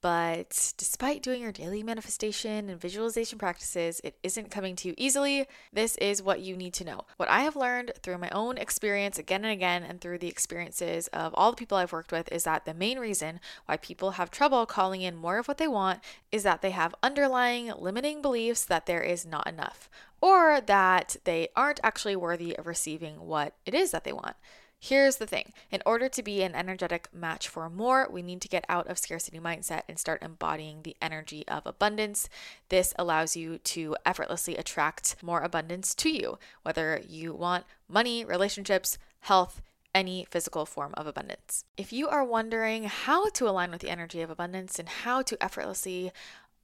but despite doing your daily manifestation and visualization practices, it isn't coming to you easily. This is what you need to know. What I have learned through my own experience again and again, and through the experiences of all the people I've worked with, is that the main reason why people have trouble calling in more of what they want is that they have underlying limiting beliefs that there is not enough, or that they aren't actually worthy of receiving what it is that they want. Here's the thing in order to be an energetic match for more, we need to get out of scarcity mindset and start embodying the energy of abundance. This allows you to effortlessly attract more abundance to you, whether you want money, relationships, health, any physical form of abundance. If you are wondering how to align with the energy of abundance and how to effortlessly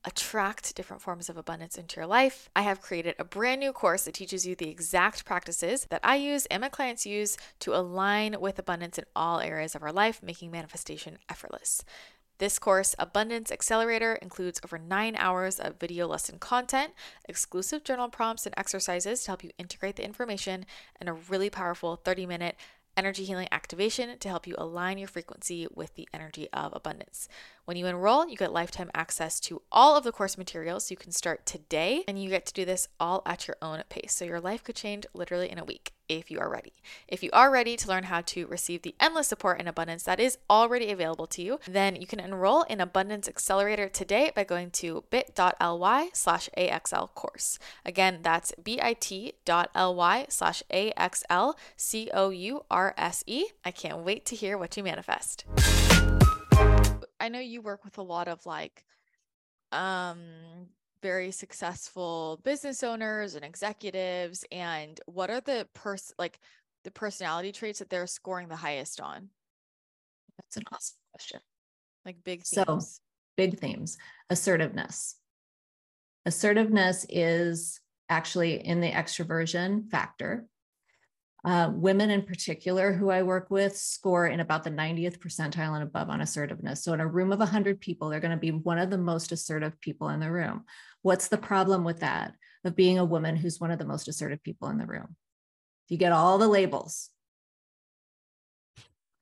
attract different forms of abundance into your life, I have created a brand new course that teaches you the exact practices that I use and my clients use to align with abundance in all areas of our life, making manifestation effortless. This course, Abundance Accelerator, includes over nine hours of video lesson content, exclusive journal prompts and exercises to help you integrate the information, and a really powerful 30 minute energy healing activation to help you align your frequency with the energy of abundance. When you enroll, you get lifetime access to all of the course materials. You can start today and you get to do this all at your own pace. So your life could change literally in a week if you are ready. If you are ready to learn how to receive the endless support and abundance that is already available to you, then you can enroll in Abundance Accelerator today by going to bit.ly slash AXL course. Again, that's bit.ly slash AXL C O U R S E. I can't wait to hear what you manifest. I know you work with a lot of like um very successful business owners and executives and what are the pers like the personality traits that they're scoring the highest on? That's an awesome question. Like big themes. So, big themes. Assertiveness. Assertiveness is actually in the extroversion factor. Uh, women in particular who I work with score in about the 90th percentile and above on assertiveness. So, in a room of 100 people, they're going to be one of the most assertive people in the room. What's the problem with that, of being a woman who's one of the most assertive people in the room? You get all the labels.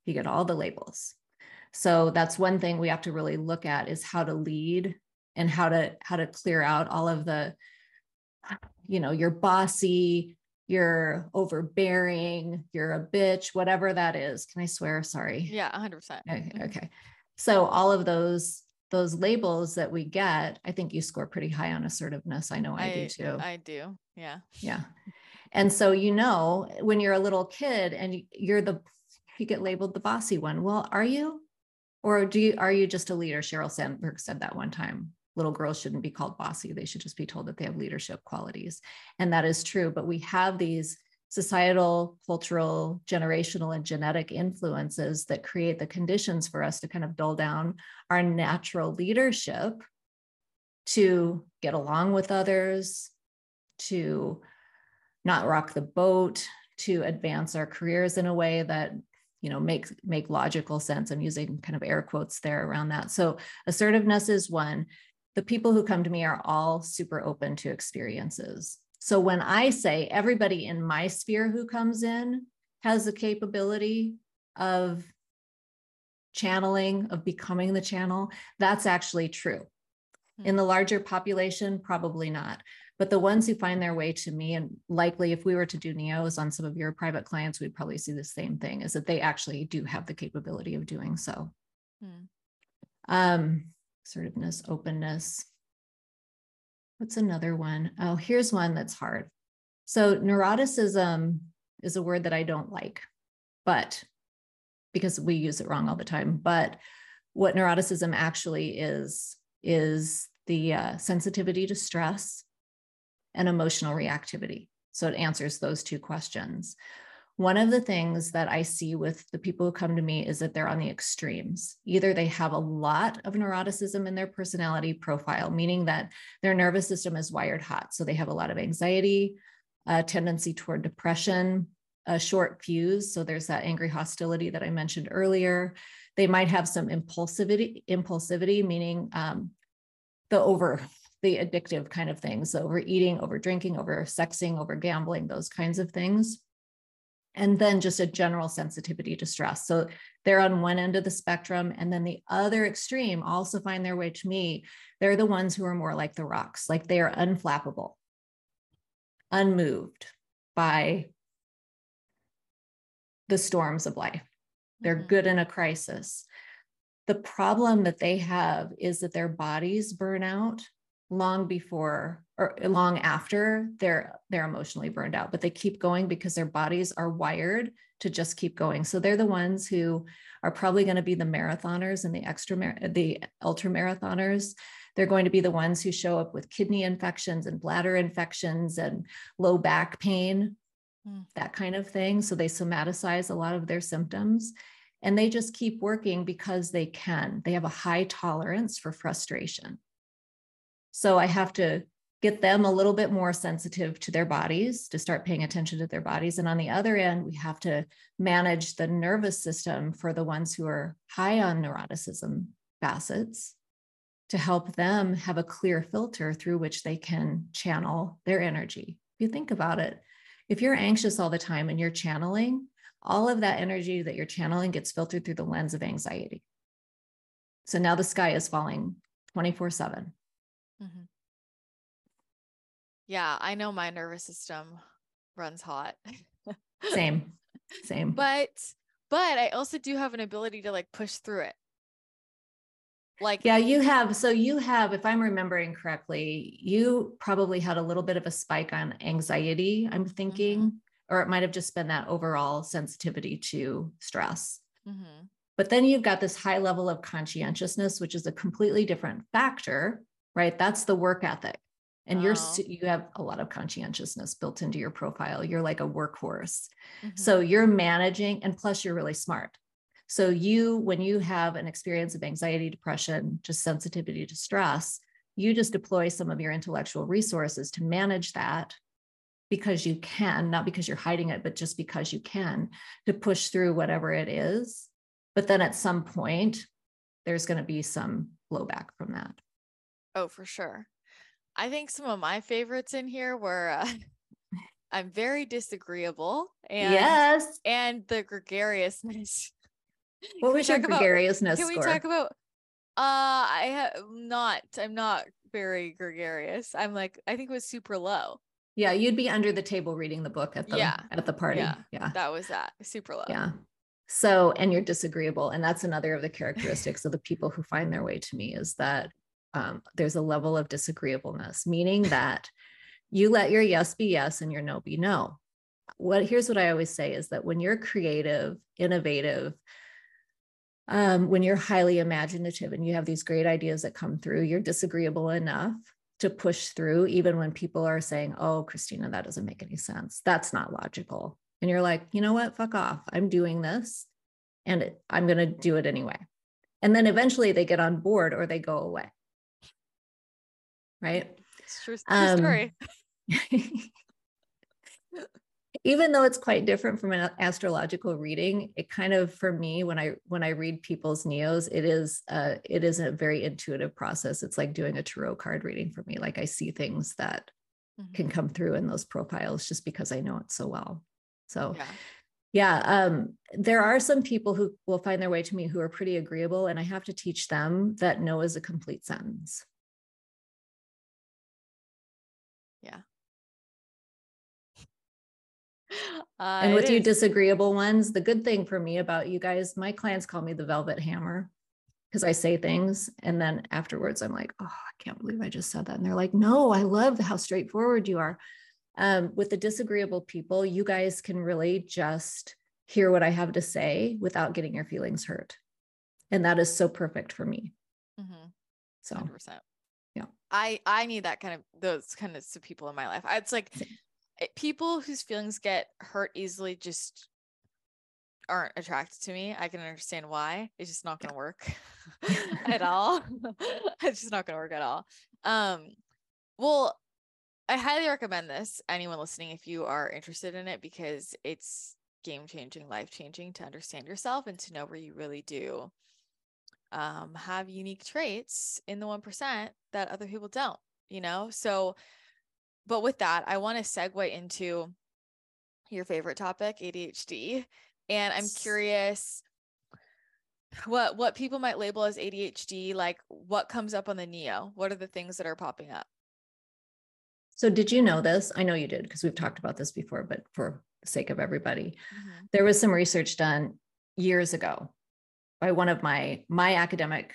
You get all the labels. So that's one thing we have to really look at is how to lead and how to how to clear out all of the you know your bossy you're overbearing, you're a bitch, whatever that is. Can I swear? Sorry. Yeah, 100%. Okay, mm-hmm. okay. So all of those those labels that we get, I think you score pretty high on assertiveness. I know I, I do too. I do. Yeah. Yeah. And so you know when you're a little kid and you're the you get labeled the bossy one. Well, are you? Or do you are you just a leader? Sheryl Sandberg said that one time little girls shouldn't be called bossy. They should just be told that they have leadership qualities. And that is true. But we have these societal, cultural, generational, and genetic influences that create the conditions for us to kind of dull down our natural leadership to get along with others, to not rock the boat, to advance our careers in a way that you know make make logical sense i'm using kind of air quotes there around that so assertiveness is one the people who come to me are all super open to experiences so when I say everybody in my sphere who comes in has the capability of channeling, of becoming the channel, that's actually true. Hmm. In the larger population, probably not. But the ones who find their way to me, and likely if we were to do NEOs on some of your private clients, we'd probably see the same thing is that they actually do have the capability of doing so. Hmm. Um, assertiveness, openness, What's another one? Oh, here's one that's hard. So, neuroticism is a word that I don't like, but because we use it wrong all the time. But what neuroticism actually is, is the uh, sensitivity to stress and emotional reactivity. So, it answers those two questions. One of the things that I see with the people who come to me is that they're on the extremes. Either they have a lot of neuroticism in their personality profile, meaning that their nervous system is wired hot. So they have a lot of anxiety, a tendency toward depression, a short fuse. So there's that angry hostility that I mentioned earlier. They might have some impulsivity, impulsivity, meaning um, the over the addictive kind of things, so overeating, over drinking, over sexing, over gambling, those kinds of things and then just a general sensitivity to stress. So they're on one end of the spectrum. And then the other extreme also find their way to me. They're the ones who are more like the rocks, like they are unflappable, unmoved by the storms of life. They're mm-hmm. good in a crisis. The problem that they have is that their bodies burn out long before or long after they're they're emotionally burned out but they keep going because their bodies are wired to just keep going. So they're the ones who are probably going to be the marathoners and the extra the ultra marathoners. They're going to be the ones who show up with kidney infections and bladder infections and low back pain mm. that kind of thing. So they somaticize a lot of their symptoms and they just keep working because they can. They have a high tolerance for frustration so I have to get them a little bit more sensitive to their bodies to start paying attention to their bodies. And on the other end, we have to manage the nervous system for the ones who are high on neuroticism facets to help them have a clear filter through which they can channel their energy. If you think about it, if you're anxious all the time and you're channeling, all of that energy that you're channeling gets filtered through the lens of anxiety. So now the sky is falling 24 7 Mm-hmm. Yeah, I know my nervous system runs hot. Same. Same. But but I also do have an ability to like push through it. Like Yeah, you have so you have if I'm remembering correctly, you probably had a little bit of a spike on anxiety, I'm thinking, mm-hmm. or it might have just been that overall sensitivity to stress. Mm-hmm. But then you've got this high level of conscientiousness, which is a completely different factor right? That's the work ethic. And you're you have a lot of conscientiousness built into your profile. You're like a workhorse. Mm-hmm. So you're managing and plus you're really smart. So you when you have an experience of anxiety, depression, just sensitivity to stress, you just deploy some of your intellectual resources to manage that because you can, not because you're hiding it, but just because you can to push through whatever it is. But then at some point, there's going to be some blowback from that. Oh, for sure. I think some of my favorites in here were uh, I'm very disagreeable and yes, and the gregariousness. What was your gregariousness? About, can we talk about? Uh, I have not. I'm not very gregarious. I'm like I think it was super low. Yeah, you'd be under the table reading the book at the yeah. at the party. Yeah, yeah, that was that super low. Yeah. So, and you're disagreeable, and that's another of the characteristics of the people who find their way to me is that um, there's a level of disagreeableness, meaning that you let your yes be yes and your no be no. What here's what I always say is that when you're creative, innovative, um, when you're highly imaginative and you have these great ideas that come through, you're disagreeable enough to push through, even when people are saying, Oh, Christina, that doesn't make any sense. That's not logical. And you're like, you know what? Fuck off. I'm doing this and I'm going to do it anyway. And then eventually they get on board or they go away. Right. It's true, true um, story. even though it's quite different from an astrological reading it kind of for me when i when i read people's neos it is uh it is a very intuitive process it's like doing a tarot card reading for me like i see things that mm-hmm. can come through in those profiles just because i know it so well so yeah. yeah um there are some people who will find their way to me who are pretty agreeable and i have to teach them that no is a complete sentence uh, and with you is. disagreeable ones, the good thing for me about you guys, my clients call me the velvet hammer because I say things and then afterwards I'm like, oh, I can't believe I just said that. And they're like, no, I love how straightforward you are. Um, with the disagreeable people, you guys can really just hear what I have to say without getting your feelings hurt. And that is so perfect for me. Mm-hmm. So 100%. Yeah. I I need that kind of those kind of people in my life. It's like people whose feelings get hurt easily just aren't attracted to me. I can understand why. It's just not going to work at all. it's just not going to work at all. Um, well, I highly recommend this. Anyone listening, if you are interested in it, because it's game changing, life changing to understand yourself and to know where you really do um, have unique traits in the 1% that other people don't, you know? So but with that, I want to segue into your favorite topic, ADHD. And I'm curious what what people might label as ADHD, like what comes up on the Neo? What are the things that are popping up? So did you know this? I know you did because we've talked about this before, but for the sake of everybody, mm-hmm. there was some research done years ago by one of my my academic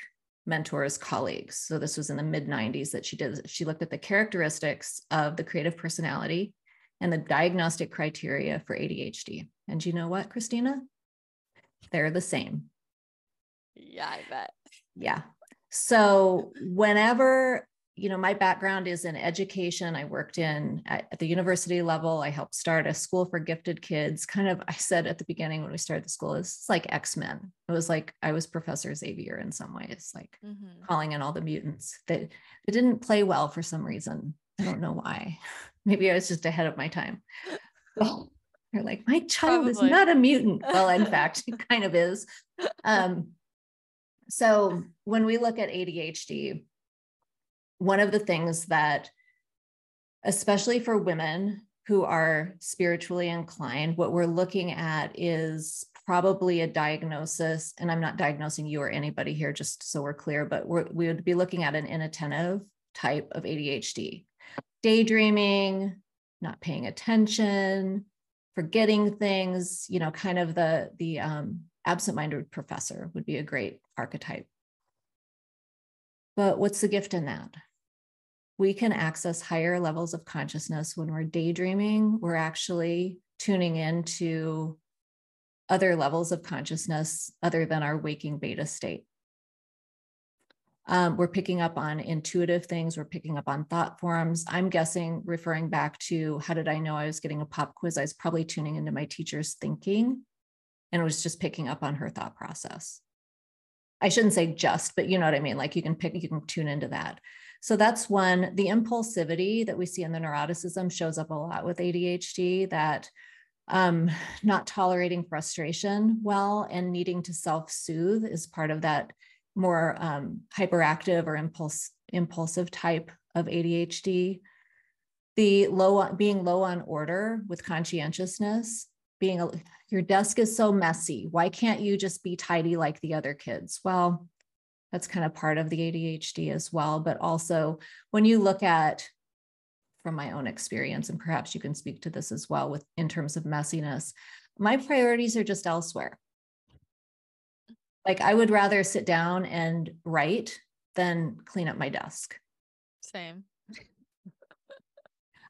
mentors colleagues. So this was in the mid 90s that she did she looked at the characteristics of the creative personality and the diagnostic criteria for adhd and you know what christina? They're the same. Yeah i bet. Yeah. So whenever you know, my background is in education. I worked in at, at, the university level. I helped start a school for gifted kids. Kind of, I said at the beginning when we started the school, it's like X Men. It was like I was Professor Xavier in some ways, like mm-hmm. calling in all the mutants. That it didn't play well for some reason. I don't know why. Maybe I was just ahead of my time. Well, you're like, my child Probably. is not a mutant. Well, in fact, it kind of is. Um, so when we look at ADHD, one of the things that, especially for women who are spiritually inclined, what we're looking at is probably a diagnosis. And I'm not diagnosing you or anybody here, just so we're clear, but we're, we would be looking at an inattentive type of ADHD. Daydreaming, not paying attention, forgetting things, you know, kind of the, the um, absent-minded professor would be a great archetype. But what's the gift in that? We can access higher levels of consciousness when we're daydreaming. We're actually tuning into other levels of consciousness other than our waking beta state. Um, we're picking up on intuitive things. We're picking up on thought forms. I'm guessing, referring back to how did I know I was getting a pop quiz? I was probably tuning into my teacher's thinking and was just picking up on her thought process. I shouldn't say just, but you know what I mean? Like you can pick, you can tune into that. So that's one. The impulsivity that we see in the neuroticism shows up a lot with ADHD that um, not tolerating frustration well and needing to self soothe is part of that more um, hyperactive or impulse, impulsive type of ADHD. The low being low on order with conscientiousness, being a, your desk is so messy. Why can't you just be tidy like the other kids? Well, that's kind of part of the ADHD as well. But also, when you look at from my own experience, and perhaps you can speak to this as well with in terms of messiness, my priorities are just elsewhere. Like I would rather sit down and write than clean up my desk. Same.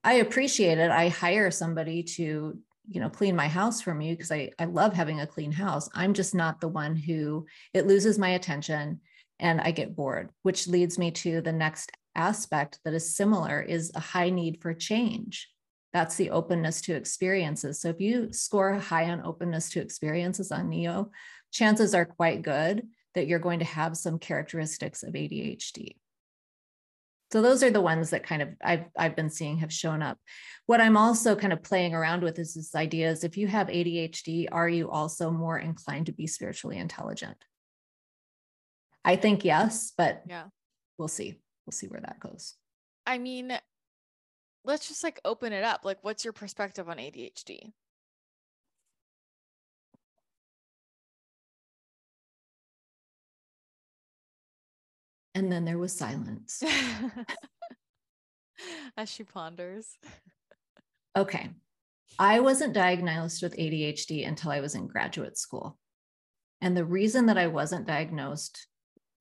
I appreciate it. I hire somebody to you know clean my house for me because I, I love having a clean house i'm just not the one who it loses my attention and I get bored, which leads me to the next aspect that is similar is a high need for change. That's the openness to experiences. So if you score high on openness to experiences on NEO, chances are quite good that you're going to have some characteristics of ADHD. So those are the ones that kind of I've I've been seeing have shown up. What I'm also kind of playing around with is this idea is if you have ADHD, are you also more inclined to be spiritually intelligent? I think yes, but Yeah. we'll see. We'll see where that goes. I mean, let's just like open it up. Like, what's your perspective on ADHD? And then there was silence. As she ponders. Okay. I wasn't diagnosed with ADHD until I was in graduate school. And the reason that I wasn't diagnosed,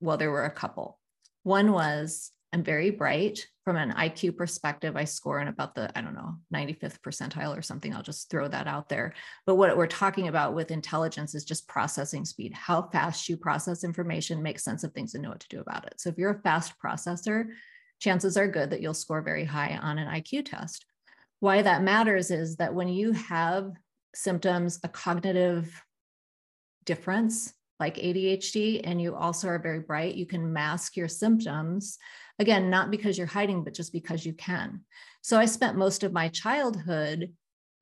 well, there were a couple. One was I'm very bright from an IQ perspective. I score in about the, I don't know, 95th percentile or something. I'll just throw that out there. But what we're talking about with intelligence is just processing speed, how fast you process information, make sense of things, and know what to do about it. So if you're a fast processor, chances are good that you'll score very high on an IQ test. Why that matters is that when you have symptoms, a cognitive difference like ADHD, and you also are very bright, you can mask your symptoms. Again, not because you're hiding, but just because you can. So I spent most of my childhood,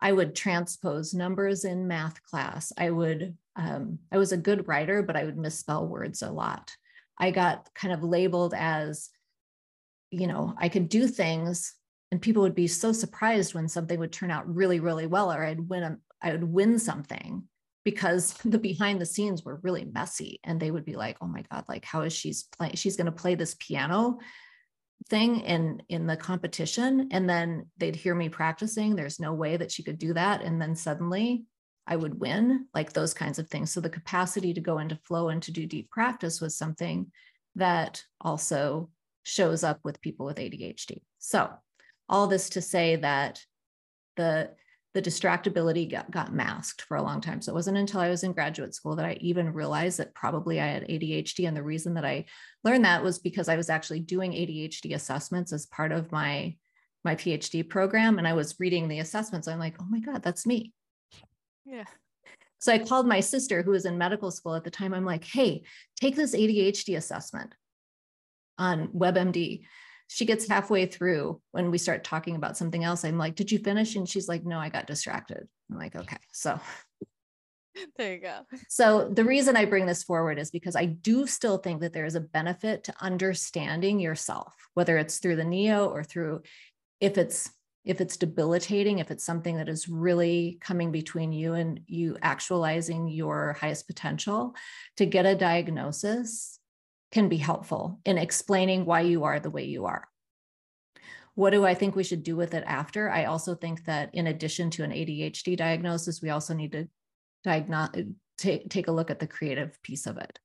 I would transpose numbers in math class. I would, um, I was a good writer, but I would misspell words a lot. I got kind of labeled as, you know, I could do things and people would be so surprised when something would turn out really, really well, or I'd win a, I would win something because the behind the scenes were really messy and they would be like oh my god like how is she's playing she's going to play this piano thing in in the competition? And then they'd hear me practicing. There's no way that she could do that. And then suddenly i would win like those kinds of things. So the capacity to go into flow and to do deep practice was something that also shows up with people with adhd so all this to say that the the distractibility got, got masked for a long time. So it wasn't until I was in graduate school that I even realized that probably I had ADHD. And the reason that I learned that was because I was actually doing ADHD assessments as part of my my PhD program. And I was reading the assessments. I'm like, oh my God, that's me. Yeah. So I called my sister who was in medical school at the time. I'm like, hey, take this ADHD assessment on WebMD she gets halfway through when we start talking about something else. I'm like, Did you finish? And she's like, No, I got distracted. I'm like, Okay. So there you go. So the reason I bring this forward is because I do still think that there is a benefit to understanding yourself, whether it's through the neo or through if it's if it's debilitating, if it's something that is really coming between you and you actualizing your highest potential, to get a diagnosis can be helpful in explaining why you are the way you are. What do I think we should do with it after? I also think that in addition to an ADHD diagnosis, we also need to diagnose, take, take a look at the creative piece of it.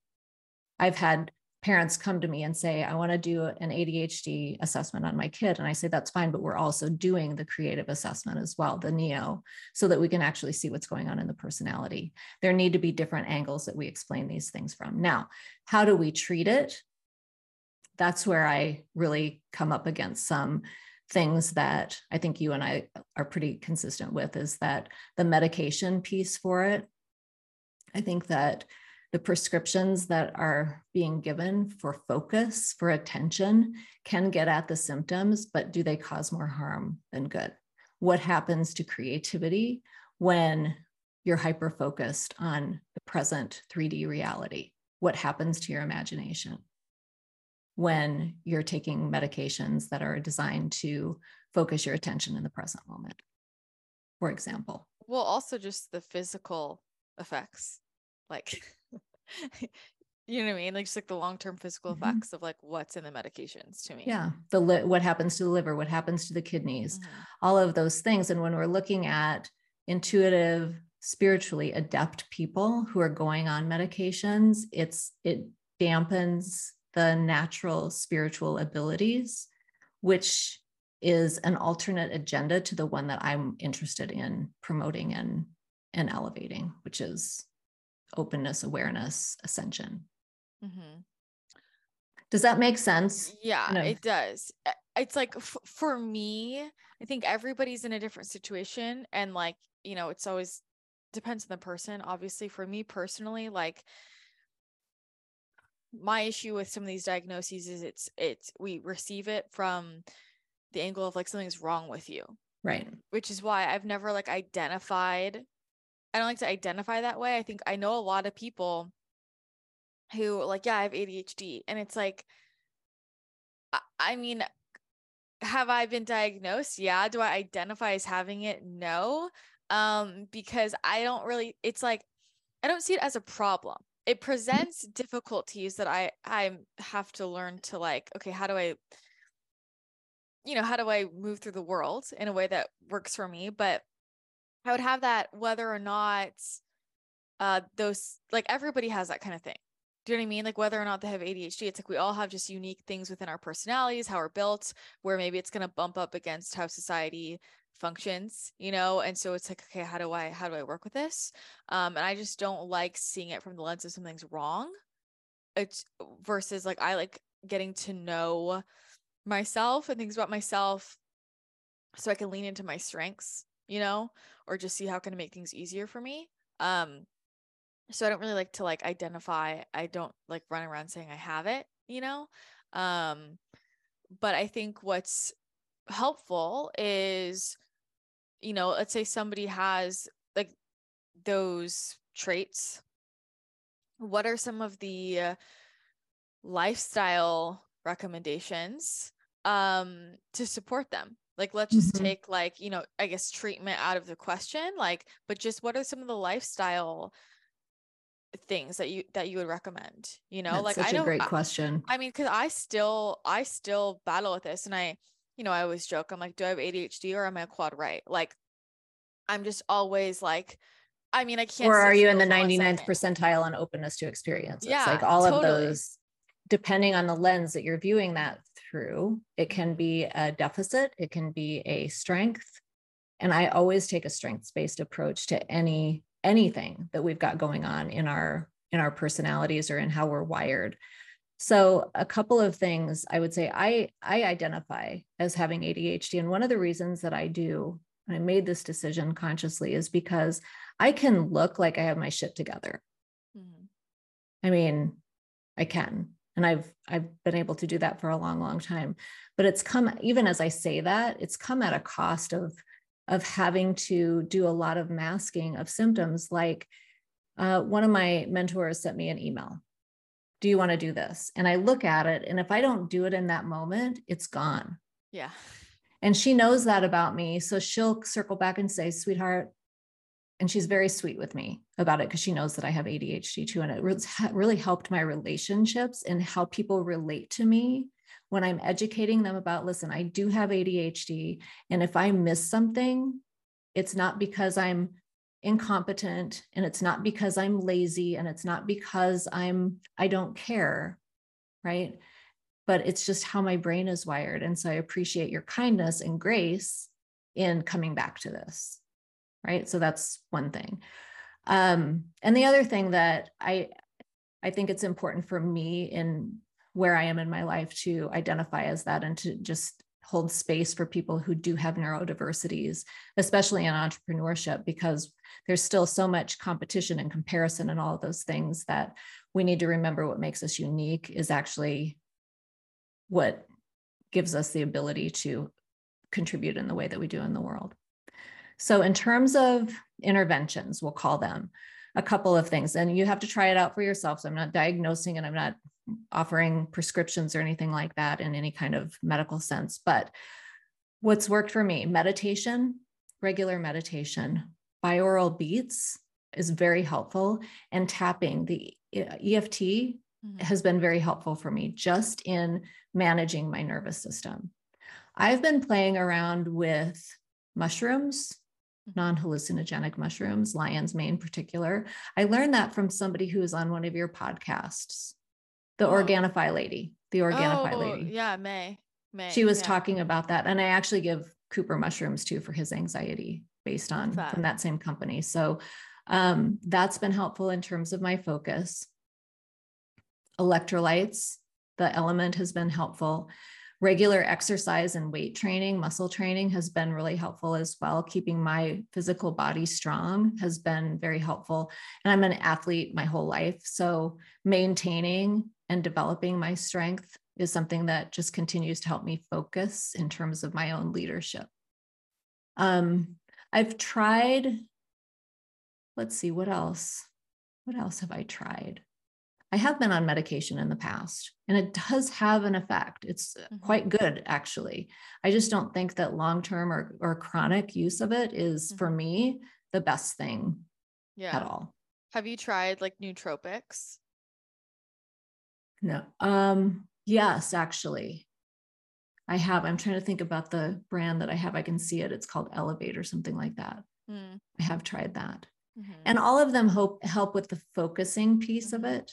I've had parents come to me and say, I want to do an ADHD assessment on my kid. And I say, that's fine, but we're also doing the creative assessment as well, the NEO, so that we can actually see what's going on in the personality. There need to be different angles that we explain these things from. Now, how do we treat it? That's where I really come up against some things that I think you and I are pretty consistent with is that the medication piece for it. I think that the prescriptions that are being given for focus, for attention, can get at the symptoms, but do they cause more harm than good? What happens to creativity when you're hyper focused on the present 3D reality? What happens to your imagination when you're taking medications that are designed to focus your attention in the present moment, for example? Well, also just the physical effects. Like you know what I mean? Like just like the long term physical Mhm. effects of like what's in the medications to me. Yeah, the li- what happens to the liver, what happens to the kidneys, Mhm. all of those things. And when we're looking at intuitive, spiritually adept people who are going on medications, it's it dampens the natural spiritual abilities, which is an alternate agenda to the one that I'm interested in promoting and and elevating, which is openness, awareness, ascension. Mhm. Does that make sense? Yeah, it does. It's like f- for me, I think everybody's in a different situation and like, you know, it's always depends on the person. Obviously, for me personally, like my issue with some of these diagnoses is it's it's we receive it from the angle of like something's wrong with you. Right. Which is why I've never like identified I don't like to identify that way. I think I know a lot of people who like, yeah, I have ADHD. And it's like, I, I mean, have I been diagnosed? Yeah. Do I identify as having it? No. Um, because I don't really, it's like, I don't see it as a problem. It presents difficulties that I I have to learn to like, okay, how do I you know, how do I move through the world in a way that works for me? But I would have that whether or not uh those like everybody has that kind of thing. Do you know what I mean? Like whether or not they have ADHD, it's like we all have just unique things within our personalities, how we're built, where maybe it's gonna bump up against how society functions, you know? And so it's like, okay, how do I how do I work with this? Um, and I just don't like seeing it from the lens of something's wrong. It's versus like I like getting to know myself and things about myself so I can lean into my strengths, you know, or just see how can I make things easier for me. Um so I don't really like to like identify. I don't like run around saying I have it, you know. Um but I think what's helpful is you know, let's say somebody has like those traits. What are some of the lifestyle recommendations um to support them like let's just mm-hmm. take like you know i guess treatment out of the question like but just what are some of the lifestyle things that you that you would recommend you know? That's like i know a great question. I, I mean because i still i still battle with this and i you know i always joke i'm like do i have adhd or am i a quad right? Like i'm just always like i mean i can't or are you in the 99th percentile on openness to experience? Yeah like all totally. of those depending on the lens that you're viewing that through, it can be a deficit, it can be a strength. And I always take a strengths based approach to any anything that we've got going on in our in our personalities or in how we're wired. So a couple of things I would say I I identify as having ADHD and one of the reasons that I do and I made this decision consciously is because I can look like I have my shit together. Mm-hmm. I mean, I can and i've i've been able to do that for a long long time. But it's come even as i say that it's come at a cost of of having to do a lot of masking of symptoms. Like uh, one of my mentors sent me an email. Do you want to do this? And i look at it and if i don't do it in that moment it's gone. Yeah. And she knows that about me so she'll circle back and say sweetheart and she's very sweet with me about it because she knows that I have ADHD too. And it really helped my relationships and how people relate to me when I'm educating them about listen, I do have ADHD. And if I miss something, it's not because I'm incompetent and it's not because I'm lazy and it's not because I'm, I don't care. Right. But it's just how my brain is wired. And so I appreciate your kindness and grace in coming back to this right? So that's one thing. Um, and the other thing that i i think it's important for me in where i am in my life to identify as that and to just hold space for people who do have neurodiversities especially in entrepreneurship because there's still so much competition and comparison and all of those things that we need to remember what makes us unique is actually what gives us the ability to contribute in the way that we do in the world so, in terms of interventions, we'll call them a couple of things, and you have to try it out for yourself. So, I'm not diagnosing and I'm not offering prescriptions or anything like that in any kind of medical sense. But what's worked for me meditation, regular meditation, binaural beats is very helpful, and tapping the EFT mm-hmm. has been very helpful for me just in managing my nervous system. I've been playing around with mushrooms non hallucinogenic mushrooms, lion's mane in particular. I learned that from somebody who was on one of your podcasts, the oh. Organifi lady, the Organifi oh, lady. Yeah, May. May. She was yeah. talking about that. And I actually give Cooper mushrooms too for his anxiety based on that. from that same company. So um, that's been helpful in terms of my focus. Electrolytes, the LMNT has been helpful regular exercise and weight training, muscle training has been really helpful as well. Keeping my physical body strong has been very helpful. And I'm an athlete my whole life. So maintaining and developing my strength is something that just continues to help me focus in terms of my own leadership. Um, I've tried, let's see, what else? What else have I tried? I have been on medication in the past and it does have an effect. It's mm-hmm. quite good, actually. I just don't think that long term or, or chronic use of it is, mm-hmm. for me, the best thing yeah. at all. Have you tried like nootropics? No. Um, yes, actually. I have. I'm trying to think about the brand that I have. I can see it. It's called Elevate or something like that. Mm. I have tried that. Mm-hmm. And all of them hope help with the focusing piece mm-hmm. of it.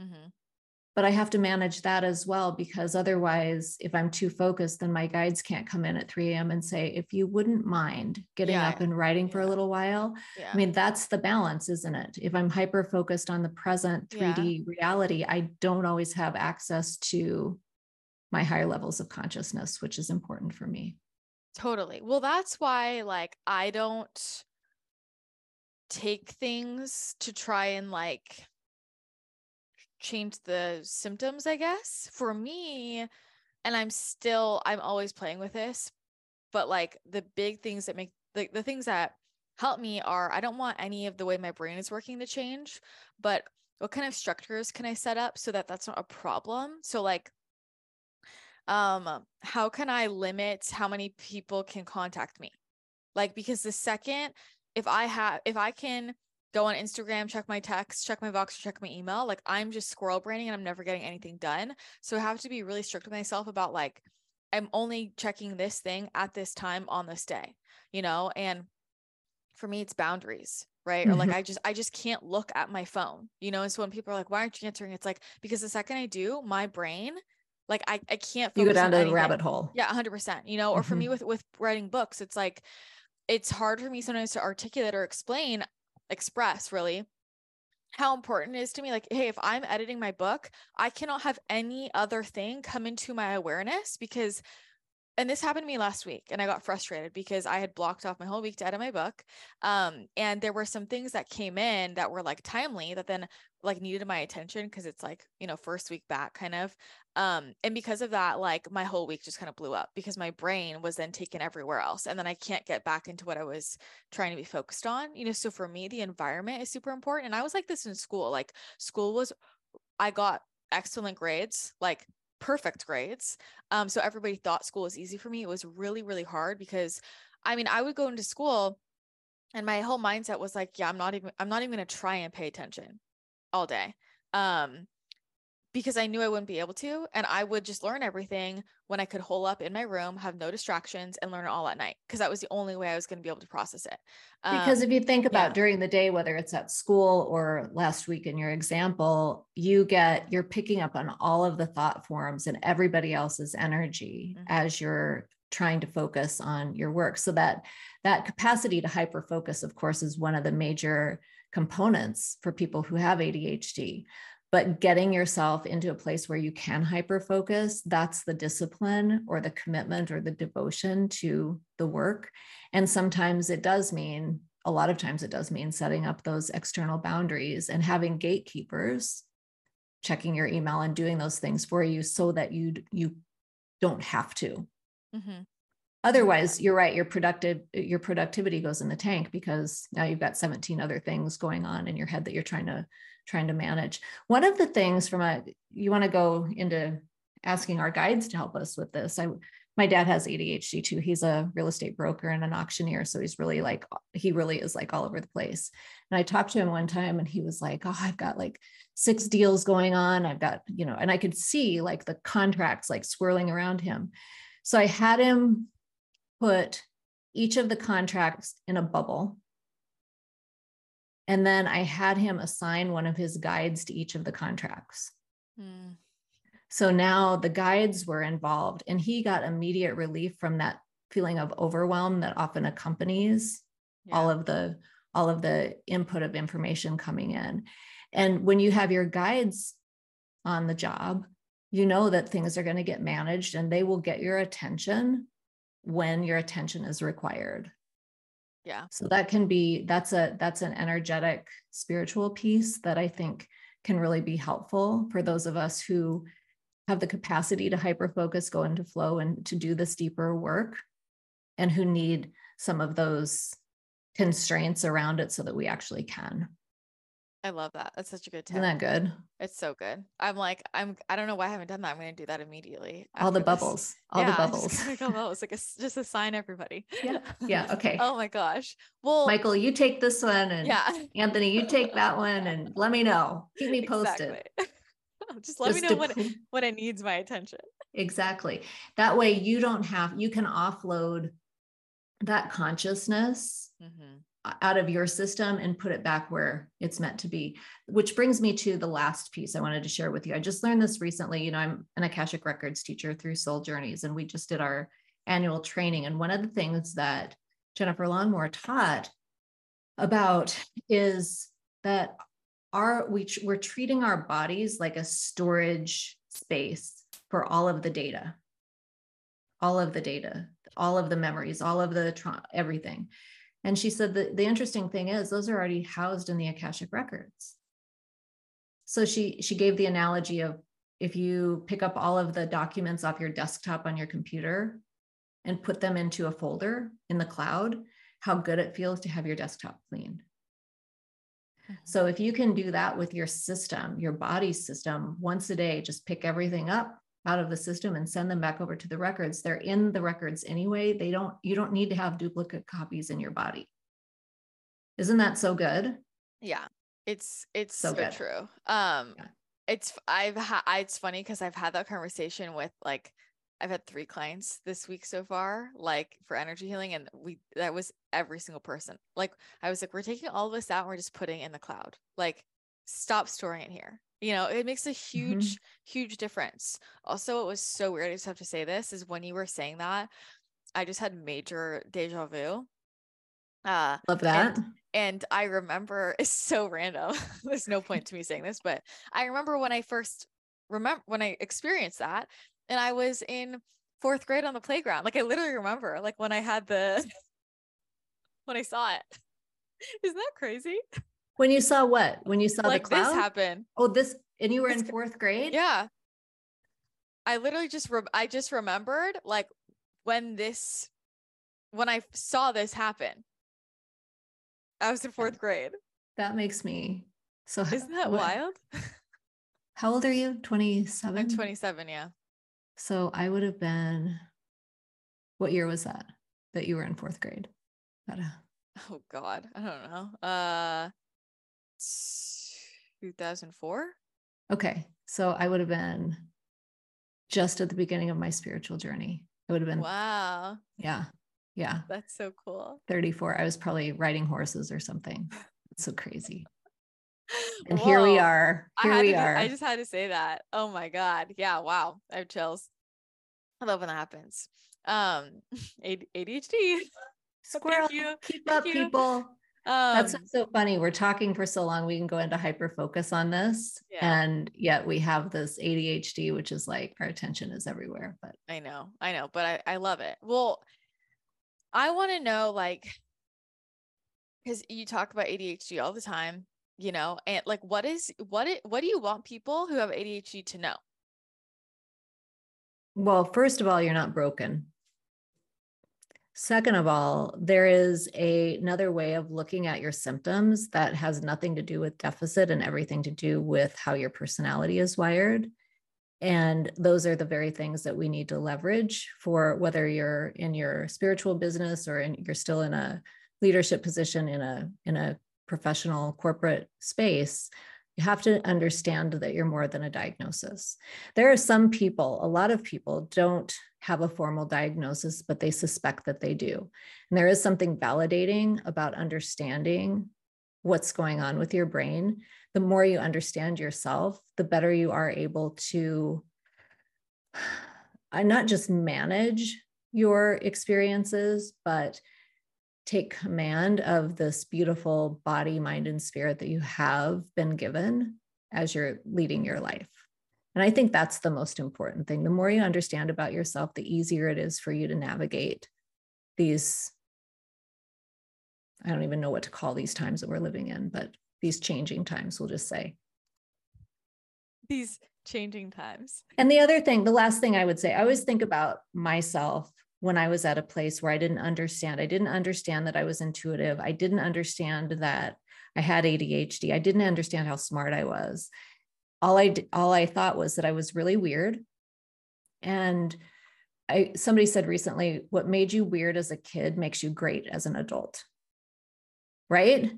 Mm-hmm. But I have to manage that as well because otherwise, if I'm too focused, then my guides can't come in at 3 a.m. and say, if you wouldn't mind getting yeah. up and writing yeah. for a little while. Yeah. I mean, that's the balance, isn't it? If I'm hyper focused on the present 3D reality, I don't always have access to my higher levels of consciousness, which is important for me. Totally. Well, that's why, like, I don't take things to try and like change the symptoms, I guess. For me, and I'm still I'm always playing with this, but like the big things that make like the things that help me are I don't want any of the way my brain is working to change, but what kind of structures can I set up so that that's not a problem? So like um how can I limit how many people can contact me? Like because the second if I have if I can go on Instagram, check my text, check my Voxer, check my email. Like I'm just squirrel braining and I'm never getting anything done. So I have to be really strict with myself about like, I'm only checking this thing at this time on this day, you know? And for me, it's boundaries, right? Mm-hmm. Or like mm-hmm. I just I just can't look at my phone, you know. And so when people are like, "Why aren't you answering?" It's like because the second I do, my brain, like I I can't. You go down to the rabbit hole. Yeah, hundred percent. You know, or mm-hmm. for me with with writing books, it's like it's hard for me sometimes to articulate or explain express really how important it is to me like hey if i'm editing my book i cannot have any other thing come into my awareness because and this happened to me last week and i got frustrated because i had blocked off my whole week to edit my book um, and there were some things that came in that were like timely that then like needed my attention because it's like you know first week back kind of um and because of that like my whole week just kind of blew up because my brain was then taken everywhere else and then i can't get back into what i was trying to be focused on you know so for me the environment is super important and i was like this in school like school was i got excellent grades like perfect grades. Um, so everybody thought school was easy for me. It was really, really hard because I mean, I would go into school and my whole mindset was like, yeah, I'm not even, I'm not even going to try and pay attention all day. Um, because I knew I wouldn't be able to. And I would just learn everything when I could hole up in my room, have no distractions, and learn it all at night. Because that was the only way I was going to be able to process it. Um, because if you think about yeah. during the day, whether it's at school or last week in your example, you get, you're picking up on all of the thought forms and everybody else's energy mm-hmm. as you're trying to focus on your work. So that that capacity to hyper focus, of course, is one of the major components for people who have ADHD but getting yourself into a place where you can hyper focus that's the discipline or the commitment or the devotion to the work and sometimes it does mean a lot of times it does mean setting up those external boundaries and having gatekeepers checking your email and doing those things for you so that you you don't have to mm-hmm. Otherwise you're right your productive your productivity goes in the tank because now you've got 17 other things going on in your head that you're trying to trying to manage. One of the things from a you want to go into asking our guides to help us with this. I my dad has ADHD too. He's a real estate broker and an auctioneer. So he's really like, he really is like all over the place. And I talked to him one time and he was like, Oh, I've got like six deals going on. I've got, you know, and I could see like the contracts like swirling around him. So I had him put each of the contracts in a bubble and then I had him assign one of his guides to each of the contracts. Mm. So now the guides were involved, and he got immediate relief from that feeling of overwhelm that often accompanies yeah. all of the all of the input of information coming in. And when you have your guides on the job, you know that things are going to get managed and they will get your attention when your attention is required. Yeah. So that can be that's a that's an energetic spiritual piece that i think can really be helpful for those of us who have the capacity to hyper focus go into flow and to do this deeper work and who need some of those constraints around it so that we actually can I love that. That's such a good tip. isn't that good It's so good. I'm like, I'm, I don't know why I haven't done that. I'm going to do that immediately. all the this. bubbles all Yeah, the bubbles gonna go bubbles. Like a just a sign, everybody. yeah yeah okay Oh my gosh. Well, michael you take this one and yeah. anthony you take that one and let me know keep me posted Exactly. just let Just me know when, when it needs my attention. exactly that way you don't have you can offload that consciousness Mm-hmm. Out of your system and put it back where it's meant to be which brings me to the last piece i wanted to share with you. I just learned this recently you know i'm an akashic records teacher through soul journeys and we just did our annual training. And one of the things that jennifer longmore taught about is that our we, we're treating our bodies like a storage space for all of the data. All of the data all of the memories all of the tra- everything and she said that the interesting thing is those are already housed in the akashic records. So she she gave the analogy of if you pick up all of the documents off your desktop on your computer and put them into a folder in the cloud how good it feels to have your desktop clean. Mm-hmm. So if you can do that with your system, your body system, once a day, just pick everything up out of the system and send them back over to the records. They're in the records anyway. They don't, you don't need to have duplicate copies in your body. Isn't that so good? Yeah, it's it's So so, true. Um, Yeah. it's I've had it's funny because I've had that conversation with like I've had three clients this week so far, like for energy healing, and we that was every single person. Like I was like, we're taking all of this out, and we're just putting it in the cloud. Like, stop storing it here. You know, it makes a huge, huge difference. Also, it was so weird. I just have to say this is when you were saying that, I just had major deja vu. Uh, Love that. and I remember it's so random. There's no point to me saying this, but I remember when I first remember when I experienced that, and I was in fourth grade on the playground. Like I literally remember, like when I had the when I saw it. Isn't that crazy? When you saw what? When you saw like the cloud? this happened. Oh, this, and you were This in fourth grade? Yeah. I literally just re- I just remembered like when this when I saw this happen. I was in fourth grade. That makes me so. Isn't that what- wild? How old are you? 27? I'm 27, yeah. So I would have been, what year was that? That you were in fourth grade? A- Oh God, I don't know. Uh, 2004. Okay. So I would have been just at the beginning of my spiritual journey. It would have been, Wow, yeah, yeah, that's so cool. 34. I was probably riding horses or something. It's so crazy. And here we are. I Here we to are. I just had to say that. Oh my God. Yeah. Wow. I have chills. I love when that happens. Um, AD- ADHD. Squirrel, you. keep Thank up, you. people. Um, That's what's so funny. We're talking for so long, we can go into hyper focus on this. Yeah. And yet we have this ADHD, which is like our attention is everywhere. But I know, I know, but I, I love it. Well, I want to know like, because you talk about ADHD all the time, you know, and like, what is what it what do you want people who have ADHD to know? well, first of all, you're not broken. Second of all, there is a, another way of looking at your symptoms that has nothing to do with deficit and everything to do with how your personality is wired. And those are the very things that we need to leverage for whether you're in your spiritual business or in, you're still in a leadership position in a in a professional corporate space. You have to understand that you're more than a diagnosis. There are some people, a lot of people don't have a formal diagnosis, but they suspect that they do. And there is something validating about understanding what's going on with your brain. The more you understand yourself, the better you are able to uh, not just manage your experiences, but take command of this beautiful body, mind, and spirit that you have been given as you're leading your life. And I think that's the most important thing. The more you understand about yourself, the easier it is for you to navigate these. I don't even know what to call these times that we're living in, but these changing times, we'll just say. These changing times. And the other thing, the last thing I would say, I always think about myself when I was at a place where I didn't understand. I didn't understand that I was intuitive. I didn't understand that I had ADHD. I didn't understand how smart I was. All I all I thought was that I was really weird. And I somebody said recently, what made you weird as a kid makes you great as an adult. Right?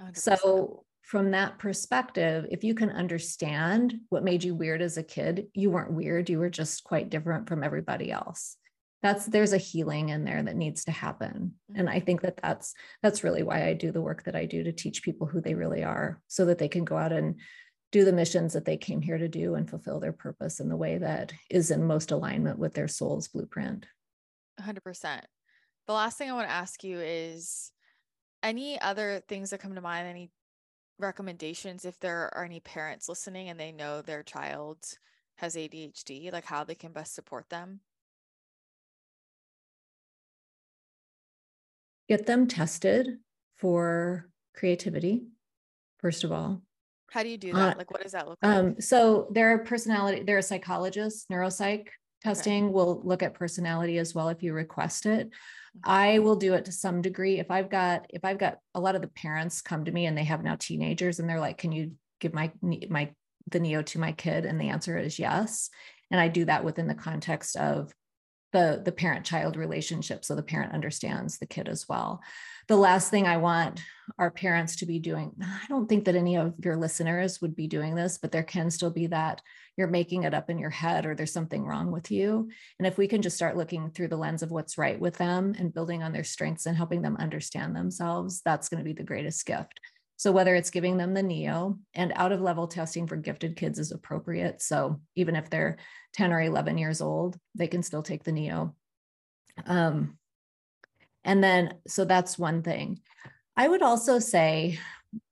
100%. So from that perspective, if you can understand what made you weird as a kid, you weren't weird, you were just quite different from everybody else. That's there's a healing in there that needs to happen. And I think that that's that's really why I do the work that I do to teach people who they really are so that they can go out and do the missions that they came here to do and fulfill their purpose in the way that is in most alignment with their soul's blueprint. 100%. The last thing I want to ask you is any other things that come to mind, any recommendations if there are any parents listening and they know their child has ADHD, like how they can best support them? Get them tested for creativity, first of all. How do you do that? Uh, like, what does that look like? Um, so there are personality, there are psychologists, neuropsych testing okay. will look at personality as well if you request it. I will do it to some degree. If I've got if I've got a lot of the parents come to me and they have now teenagers and they're like, "Can you give my my the NEO to my kid?" and the answer is yes. And I do that within the context of the the parent child relationship so the parent understands the kid as well the last thing i want our parents to be doing i don't think that any of your listeners would be doing this but there can still be that you're making it up in your head or there's something wrong with you and if we can just start looking through the lens of what's right with them and building on their strengths and helping them understand themselves that's going to be the greatest gift so whether it's giving them the NEO and out of level testing for gifted kids is appropriate. So even if they're 10 or 11 years old, they can still take the NEO. Um, and then, so that's one thing. I would also say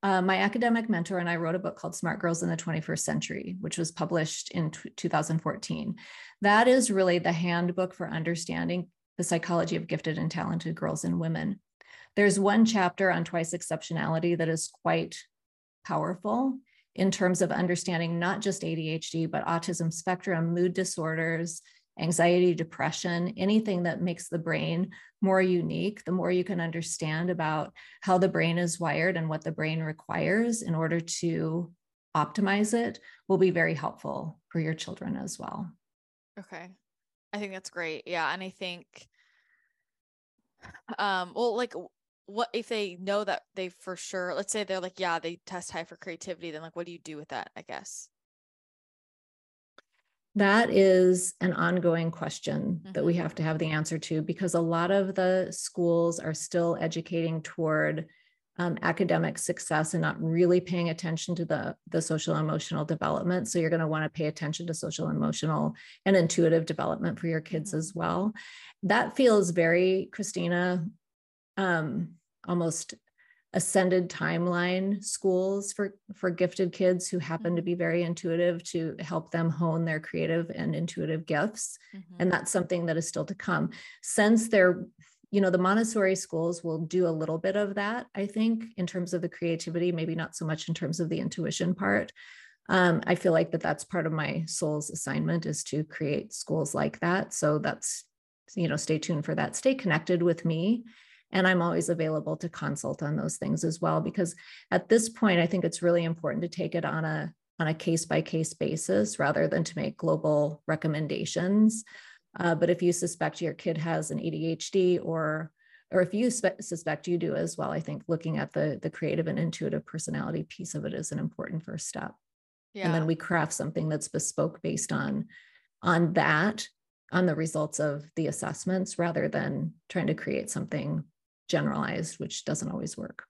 uh, my academic mentor and I wrote a book called Smart Girls in the 21st Century, which was published in t- 2014. That is really the handbook for understanding the psychology of gifted and talented girls and women. There's one chapter on twice exceptionality that is quite powerful in terms of understanding not just ADHD, but autism spectrum, mood disorders, anxiety, depression, anything that makes the brain more unique, the more you can understand about how the brain is wired and what the brain requires in order to optimize it will be very helpful for your children as well. Okay. I think that's great. Yeah. And I think, um, well, like what if they know that they for sure let's say they're like yeah they test high for creativity then like what do you do with that i guess that is an ongoing question mm-hmm. that we mm-hmm. have to have the answer to because a lot of the schools are still educating toward um, academic success and not really paying attention to the, the social emotional development. So you're going to want to pay attention to social emotional and intuitive development for your kids mm-hmm. as well. That feels very, Christina, um, almost ascended timeline schools for for gifted kids who happen to mm-hmm. be very intuitive to help them hone their creative and intuitive gifts mm-hmm. and that's something that is still to come. Since they're you know the montessori schools will do a little bit of that i think in terms of the creativity maybe not so much in terms of the intuition part. Um, i feel like that that's part of my soul's assignment is to create schools like that. So that's you know stay tuned for that. Stay connected with me and I'm always available to consult on those things as well, because at this point, I think it's really important to take it on a on a case by case basis rather than to make global recommendations. Uh, but if you suspect your kid has an ADHD or or if you spe- suspect you do as well, I think looking at the the creative and intuitive personality piece of it is an important first step. Yeah. And then we craft something that's bespoke based on on that on the results of the assessments rather than trying to create something generalized, which doesn't always work.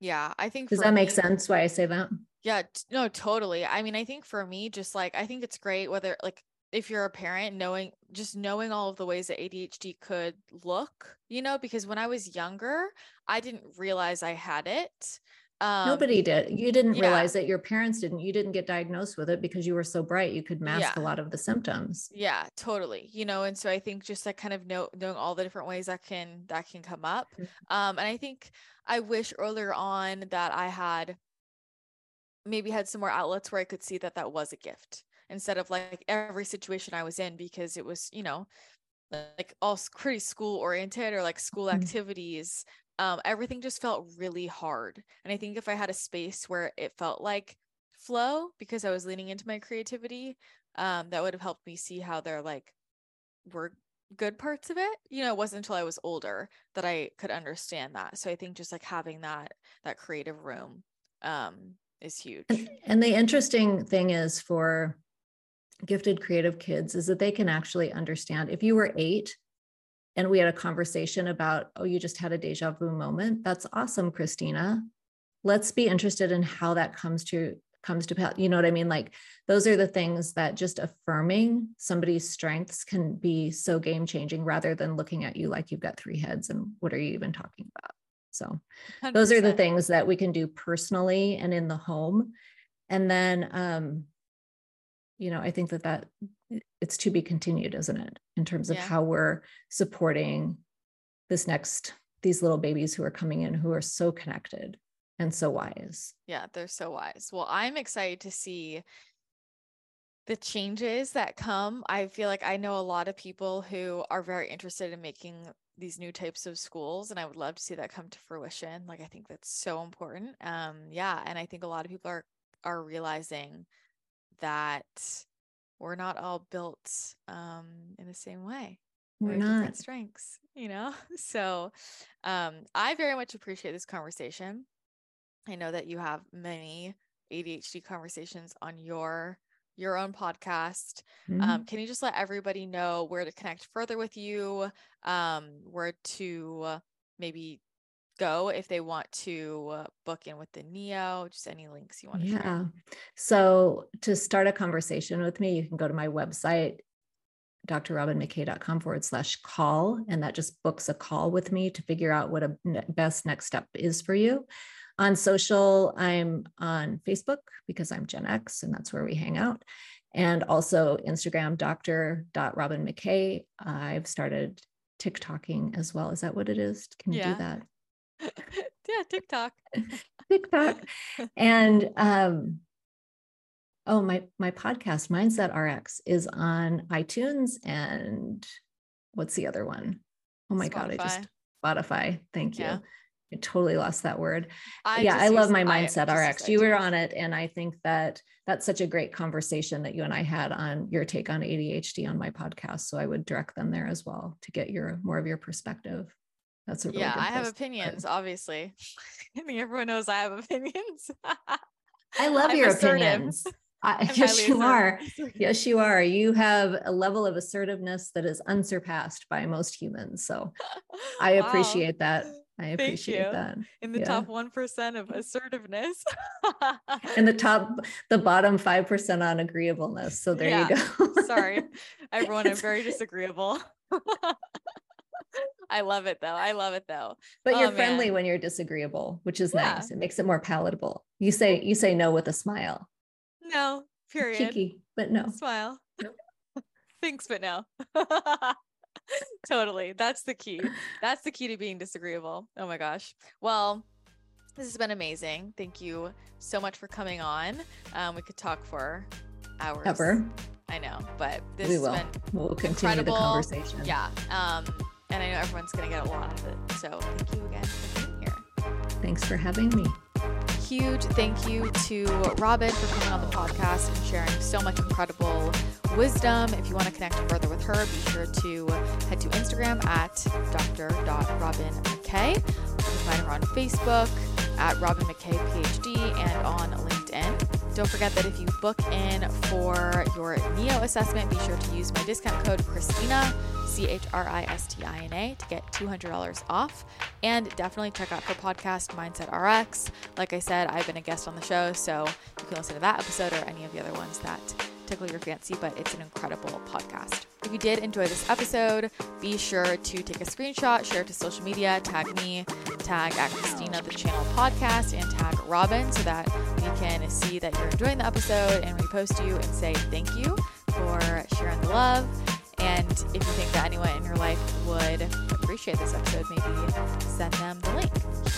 Yeah, I think does that me, make sense why I say that? Yeah, t- no, totally. I mean, I think for me, just like I think it's great whether like if you're a parent, knowing just knowing all of the ways that ADHD could look, you know, because when I was younger, I didn't realize I had it Um, Nobody did. You didn't yeah. realize that your parents didn't. You didn't get diagnosed with it because you were so bright. You could mask Yeah. a lot of the symptoms. Yeah, totally. You know, and so I think just like kind of know, knowing all the different ways that can that can come up. Mhm. Um, and I think I wish earlier on that I had maybe had some more outlets where I could see that that was a gift instead of like every situation I was in because it was, you know, like all pretty school oriented or like school Mhm. activities. Um, everything just felt really hard. And I think if I had a space where it felt like flow because I was leaning into my creativity, um, that would have helped me see how there like were good parts of it. You know, it wasn't until I was older that I could understand that. So I think just like having that that creative room um is huge. And, and the interesting thing is for gifted creative kids is that they can actually understand if you were eight and we had a conversation about, oh, you just had a deja vu moment. That's awesome, Christina. Let's be interested in how that comes to comes to pass. You know what I mean? Like those are the things that just affirming somebody's strengths can be so game changing rather than looking at you like you've got three heads and what are you even talking about? So those are the things that we can do personally and in the home and then um you know i think that that it's to be continued isn't it in terms of Yeah. how we're supporting this next these little babies who are coming in who are so connected and so wise Yeah, they're so wise. Well, I'm excited to see the changes that come. I feel like I know a lot of people who are very interested in making these new types of schools and I would love to see that come to fruition. Like I think that's so important. Um yeah, and I think a lot of people are are realizing that we're not all built um in the same way. we're We have different not strengths, you know? So um I very much appreciate this conversation. I know that you have many ADHD conversations on your your own podcast. Mhm. Um, can you just let everybody know where to connect further with you, um, where to uh, maybe go if they want to uh, book in with the Neo? Just any links you want to yeah share. so to start a conversation with me you can go to my website drrobynmckay.com forward slash call and that just books a call with me to figure out what a best next step is for you on social i'm on facebook because i'm gen x and that's where we hang out and also instagram dr.robyn mckay i've started tiktoking as well is that what it is can you Yeah. do that yeah, TikTok. TikTok. and um oh my my podcast Mindset RX is on iTunes and what's the other one? Oh my god, I just Spotify. Thank you. Yeah. I totally lost that word. I yeah, I love my Mindset just RX. You were on it and I think that that's such a great conversation that you and I had on your take on ADHD on my podcast, so I would direct them there as well to get your more of your perspective. That's a really yeah, I have opinions, obviously. I think everyone knows I have opinions. I love I'm your assertive. opinions. I, yes, you are. Yes, you are. You have a level of assertiveness that is unsurpassed by most humans. So I Wow. appreciate that. I appreciate that. in the Yeah. top 1% of assertiveness. And the top, the bottom 5% on agreeableness. So there Yeah. you go. Sorry, everyone, I'm very disagreeable. I love it though. I love it though. But you're Oh, friendly man. when you're disagreeable, which is Yeah. nice. It makes it more palatable. You say you say no with a smile. No, period. Cheeky, but no. Smile. Thanks, but no. totally. That's the key. That's the key to being disagreeable. Oh my gosh. Well, this has been amazing. Thank you so much for coming on. Um, we could talk for hours. Ever. I know, but this We has will. been We'll continue the conversation. yeah. Um, and I know everyone's gonna get a lot out of it. So thank you again for being here. Thanks for having me. Huge thank you to Robyn for coming on the podcast and sharing so much incredible wisdom. If you want to connect further with her, be sure to head to Instagram at dr.robynmckay. You can find her on Facebook at Robyn McKay PhD and on LinkedIn. Don't forget that if you book in for your NEO assessment, be sure to use my discount code Christina, C H R I S T I N A, to get $200 off. And definitely check out her podcast, Mindset RX. Like I said, I've been a guest on the show, so you can listen to that episode or any of the other ones that tickle your fancy, but it's an incredible podcast. If you did enjoy this episode, be sure to take a screenshot, share it to social media, tag me, tag at Christina the Channel Podcast, and tag Robyn so that we can see that you're enjoying the episode and repost you and say thank you for sharing the love. And if you think that anyone in your life would appreciate this episode, maybe send them the link.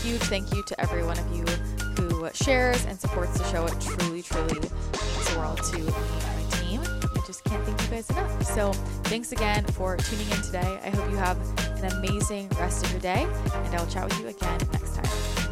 Huge thank you to every one of you who shares and supports the show. It truly, truly means the world to me and my team. I just can't thank you guys enough. So thanks again for tuning in today. I hope you have an amazing rest of your day, and I will chat with you again next time.